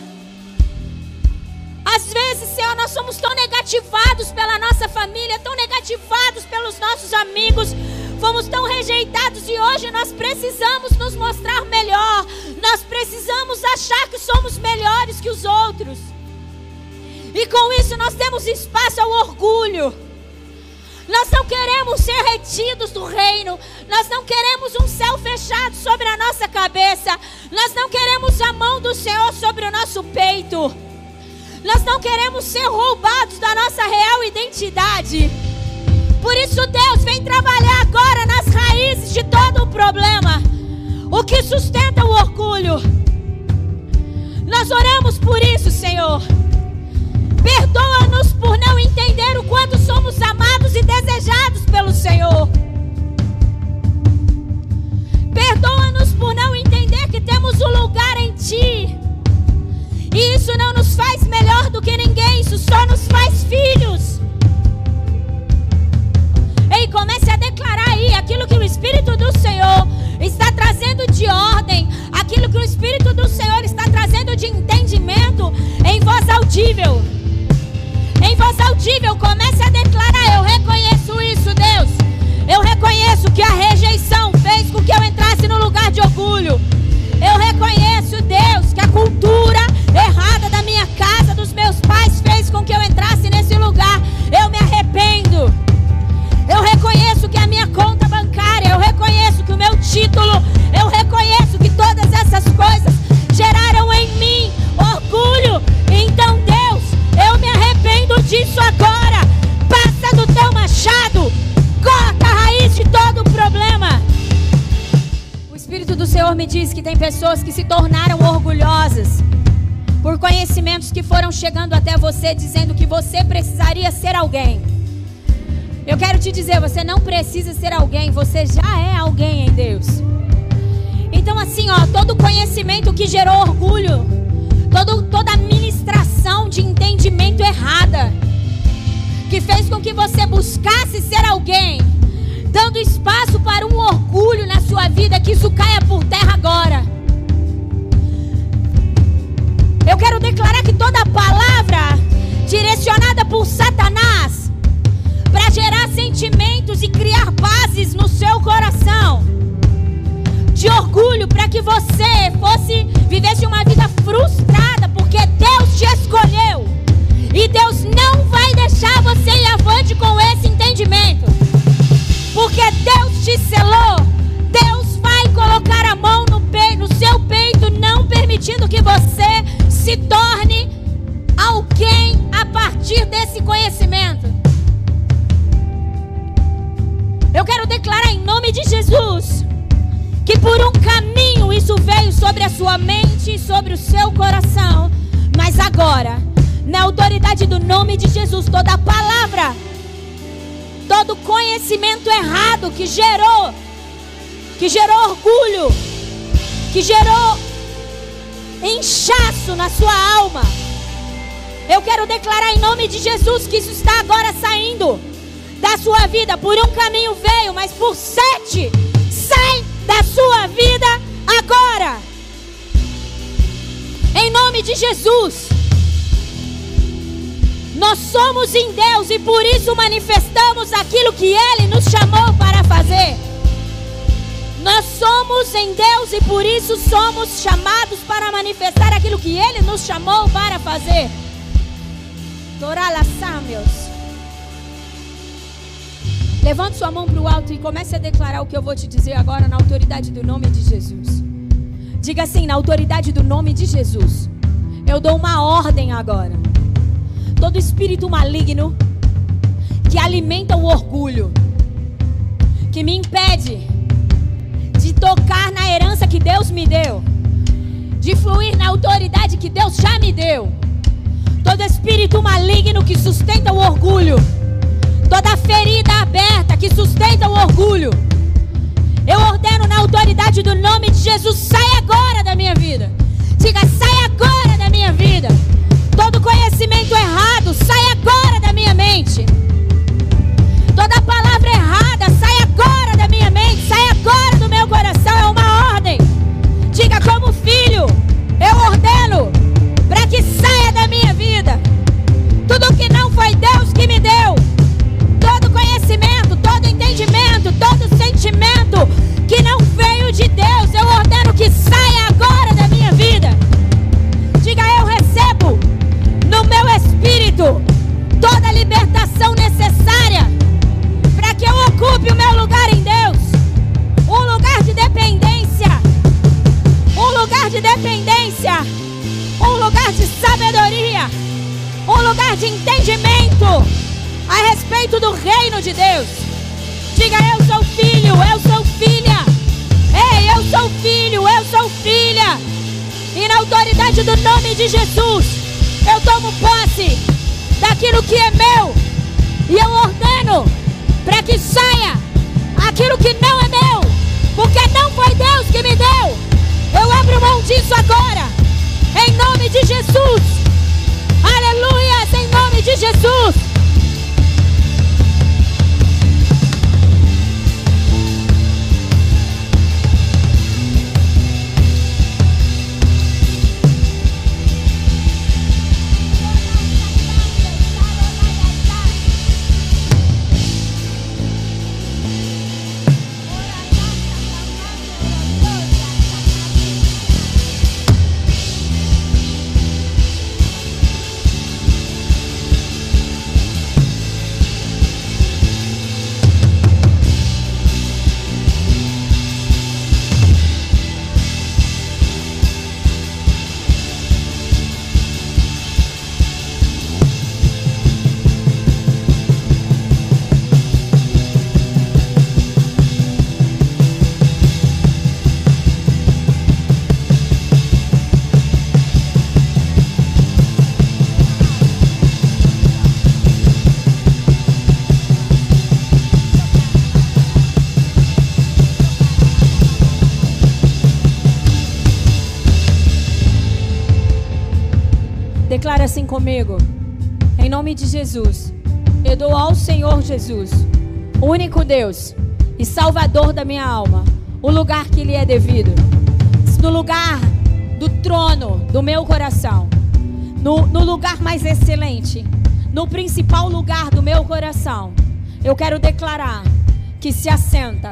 Às vezes, Senhor, nós somos tão negativados pela nossa família, tão negativados pelos nossos amigos, fomos tão rejeitados e hoje nós precisamos nos mostrar melhor. Nós precisamos achar que somos melhores que os outros. E com isso nós temos espaço ao orgulho. Nós não queremos ser retidos do reino. Nós não queremos um céu fechado sobre a nossa cabeça. Nós não queremos a mão do Senhor sobre o nosso peito. Nós não queremos ser roubados da nossa real identidade. Por isso, Deus vem trabalhar agora nas raízes de todo o problema. O que sustenta o orgulho. Nós oramos por isso, Senhor. Perdoa-nos por não entender o quanto somos amados e desejados pelo Senhor. Perdoa-nos por não entender que temos um lugar em Ti. E isso não nos faz melhor do que ninguém, isso só nos faz filhos. Ei, comece a declarar aí aquilo que o Espírito do Senhor está trazendo de ordem, aquilo que o Espírito do Senhor está trazendo de entendimento em voz audível. Em voz audível, comece a declarar: Eu chegando até você dizendo que você precisaria ser alguém. Eu quero te dizer, você não precisa ser alguém, você já é alguém em Deus. Então assim, ó, todo conhecimento que gerou orgulho, todo, toda ministração de entendimento errada, que fez com que você buscasse ser alguém, dando espaço para um orgulho na sua vida, que isso caia por terra agora. Eu quero declarar que toda palavra direcionada por Satanás para gerar sentimentos e criar bases no seu coração de orgulho para que você fosse vivesse uma vida frustrada porque Deus te escolheu e Deus não vai deixar você ir avante com esse entendimento. Porque Deus te selou Deus vai colocar a mão no, no seu peito não permitindo que você se torne alguém a partir desse conhecimento. Eu quero declarar em nome de Jesus que por um caminho isso veio sobre a sua mente e sobre o seu coração, mas agora, na autoridade do nome de Jesus, toda palavra, todo conhecimento errado que gerou, que gerou orgulho, que gerou inchaço na sua alma. Eu quero declarar em nome de Jesus que isso está agora saindo da sua vida. Por um caminho veio, mas por sete sai da sua vida agora. Em nome de Jesus. Nós somos em Deus e por isso manifestamos aquilo que Ele nos chamou para fazer. Nós somos em Deus e por isso somos chamados para manifestar aquilo que Ele nos chamou para fazer. Meus. Levante sua mão para o alto e comece a declarar o que eu vou te dizer agora na autoridade do nome de Jesus. Diga assim, na autoridade do nome de Jesus. Eu dou uma ordem agora. Todo espírito maligno que alimenta o orgulho, que me impede de tocar na herança que Deus me deu, de fluir na autoridade que Deus já me deu. Todo espírito maligno que sustenta o orgulho, toda ferida aberta que sustenta o orgulho. Eu ordeno na autoridade do nome de Jesus, sai agora da minha vida. Diga, sai agora da minha vida. Todo conhecimento errado, sai agora da minha mente. Toda palavra errada, sai agora da minha mente, sai agora ordeno para que saia da minha vida. Tudo que não foi Deus que me deu todo conhecimento, todo entendimento, todo sentimento que não veio de Deus, eu ordeno que saia agora da minha vida. Diga, eu recebo no meu espírito toda a libertação necessária para que eu ocupe o meu lugar em Deus. Um lugar de dependência. Lugar de dependência. Um lugar de sabedoria. Um lugar de entendimento a respeito do reino de Deus. Diga: Eu sou filho, eu sou filha. Ei, eu sou filho, eu sou filha. E na autoridade do nome de Jesus, eu tomo posse daquilo que é meu. E eu ordeno para que saia aquilo que não é meu. Porque não foi Deus que me deu. Eu abro mão disso agora. Em nome de Jesus. Aleluia, em nome de Jesus. Assim comigo. Em nome de Jesus. Eu dou ao Senhor Jesus, único Deus e Salvador da minha alma, o lugar que lhe é devido. No lugar do trono do meu coração. No, no lugar mais excelente. No principal lugar do meu coração. Eu quero declarar que se assenta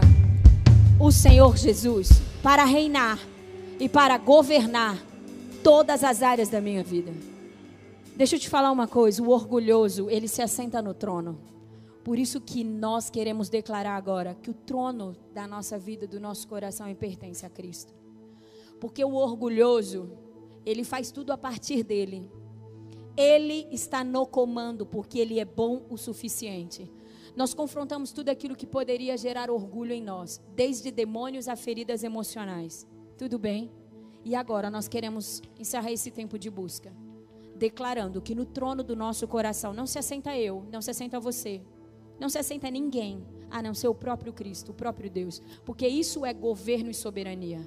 o Senhor Jesus para reinar e para governar todas as áreas da minha vida. Deixa eu te falar uma coisa, o orgulhoso, ele se assenta no trono. Por isso que nós queremos declarar agora que o trono da nossa vida, do nosso coração, pertence a Cristo. Porque o orgulhoso, ele faz tudo a partir dele. Ele está no comando porque ele é bom o suficiente. Nós confrontamos tudo aquilo que poderia gerar orgulho em nós, desde demônios a feridas emocionais. Tudo bem? E agora nós queremos encerrar esse tempo de busca declarando que no trono do nosso coração não se assenta eu, não se assenta você, não se assenta ninguém, a não ser o próprio Cristo, o próprio Deus, porque isso é governo e soberania.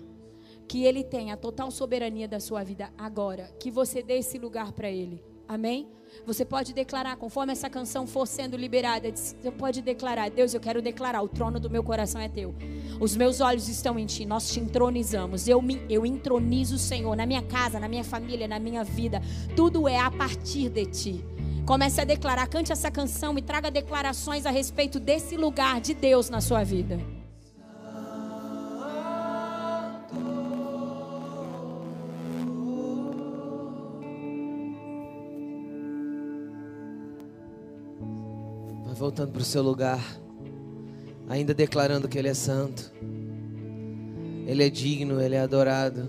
que Ele tenha total soberania da sua vida agora. Que você dê esse lugar para Ele. Amém? Você pode declarar, conforme essa canção for sendo liberada, você pode declarar: Deus, eu quero declarar, o trono do meu coração é teu. Os meus olhos estão em ti, nós te entronizamos. Eu, me, eu entronizo o Senhor na minha casa, na minha família, na minha vida. Tudo é a partir de ti. Comece a declarar, cante essa canção e traga declarações a respeito desse lugar de Deus na sua vida. Voltando para o seu lugar, ainda declarando que Ele é santo, Ele é digno, Ele é adorado,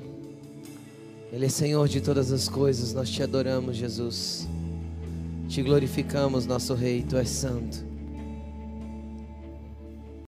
Ele é Senhor de todas as coisas. Nós te adoramos, Jesus. Te glorificamos, nosso Rei, tu és santo.